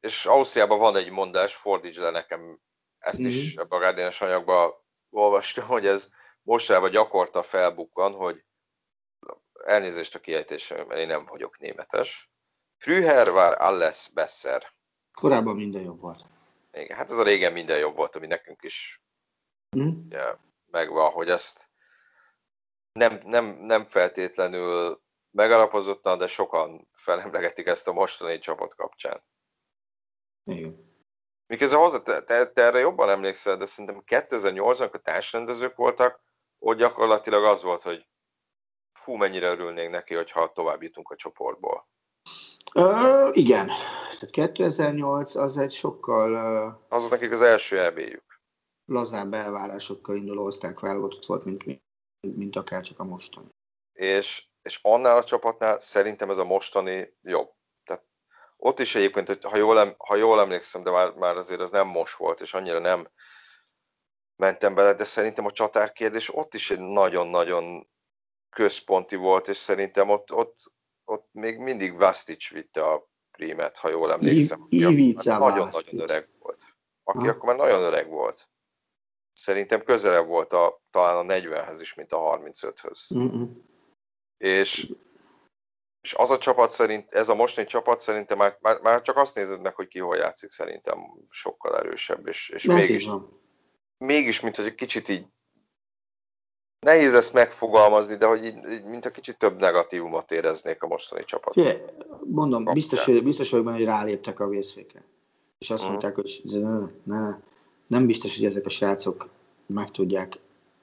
és Ausztriában van egy mondás, fordíts le nekem, ezt is mhm. ebben a Guardianes anyagban olvastam, hogy ez mostanában gyakorta felbukkan, hogy elnézést a kiejtésem, mert én nem vagyok németes. Früher war alles besser. Korábban minden jobb volt. Igen, hát ez a régen minden jobb volt, ami nekünk is mm. ja, megvan, hogy ezt nem, nem, nem feltétlenül megalapozottan, de sokan felemlegetik ezt a mostani csapat kapcsán. Igen. Miközben hozzá, te, te, te erre jobban emlékszel, de szerintem 2008-ban a társrendezők voltak, ott gyakorlatilag az volt, hogy fú, mennyire örülnénk neki, hogyha tovább jutunk a csoportból. Ö, igen. Tehát 2008 az egy sokkal... Az volt nekik az első elbéjük. Lazább elvárásokkal induló osztrák válogatott volt, mint, mint akár csak a mostani. És, és annál a csapatnál szerintem ez a mostani jobb. Ott is egyébként, hogy ha jól, ha jól emlékszem, de már, már azért az nem most volt, és annyira nem mentem bele, de szerintem a csatárkérdés ott is egy nagyon-nagyon központi volt, és szerintem ott, ott, ott még mindig Vastic vitte a prímet, ha jól emlékszem. Nagyon-nagyon öreg volt. Aki ha. akkor már nagyon öreg volt. Szerintem közelebb volt a, talán a 40-hez is, mint a 35-höz. Uh-uh. És, és az a csapat szerint, ez a mostani csapat szerintem már, már, már csak azt nézed meg, hogy ki hol játszik, szerintem sokkal erősebb, és, és mégis, mégis, mint hogy egy kicsit így Nehéz ezt megfogalmazni, de hogy így, így mint a kicsit több negatívumot éreznék a mostani csapat. Fie, mondom, biztos, biztos vagyok benne, hogy ráléptek a vészfékre. És azt mm. mondták, hogy ne, ne, nem biztos, hogy ezek a srácok meg tudják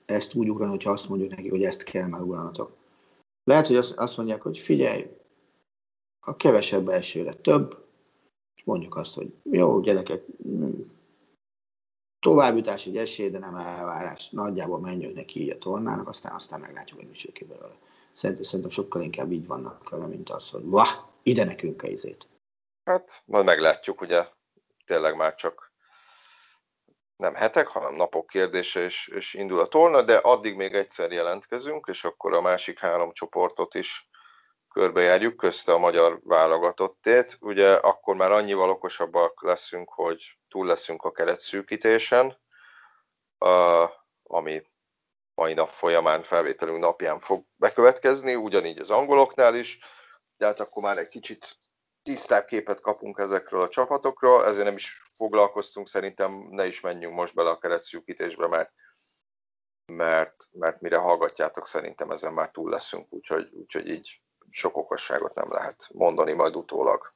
ezt úgy ugrani, hogyha azt mondjuk neki, hogy ezt kell megugranatok. Lehet, hogy azt, mondják, hogy figyelj, a kevesebb elsőre több, és mondjuk azt, hogy jó, gyerekek, továbbjutás egy esély, de nem elvárás. Nagyjából menjünk neki így a tornának, aztán, aztán meglátjuk, hogy mi ki belőle. Szerintem sokkal inkább így vannak vele, mint az, hogy vah, ide nekünk a izét. Hát, majd meglátjuk, ugye tényleg már csak nem hetek, hanem napok kérdése, és, és indul a torna, de addig még egyszer jelentkezünk, és akkor a másik három csoportot is körbejárjuk, közte a magyar válogatottét. Ugye akkor már annyival okosabbak leszünk, hogy túl leszünk a keretszűkítésen, ami mai nap folyamán felvételünk napján fog bekövetkezni, ugyanígy az angoloknál is, de hát akkor már egy kicsit tisztább képet kapunk ezekről a csapatokról, ezért nem is foglalkoztunk, szerintem ne is menjünk most bele a keretszűkítésbe, mert, mert, mert mire hallgatjátok, szerintem ezen már túl leszünk, úgyhogy, úgyhogy így sok okosságot nem lehet mondani majd utólag.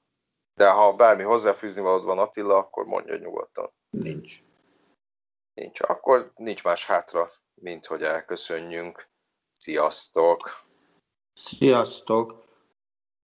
De ha bármi hozzáfűzni valód van Attila, akkor mondja nyugodtan. Nincs. Nincs. Akkor nincs más hátra, mint hogy elköszönjünk. Sziasztok! Sziasztok!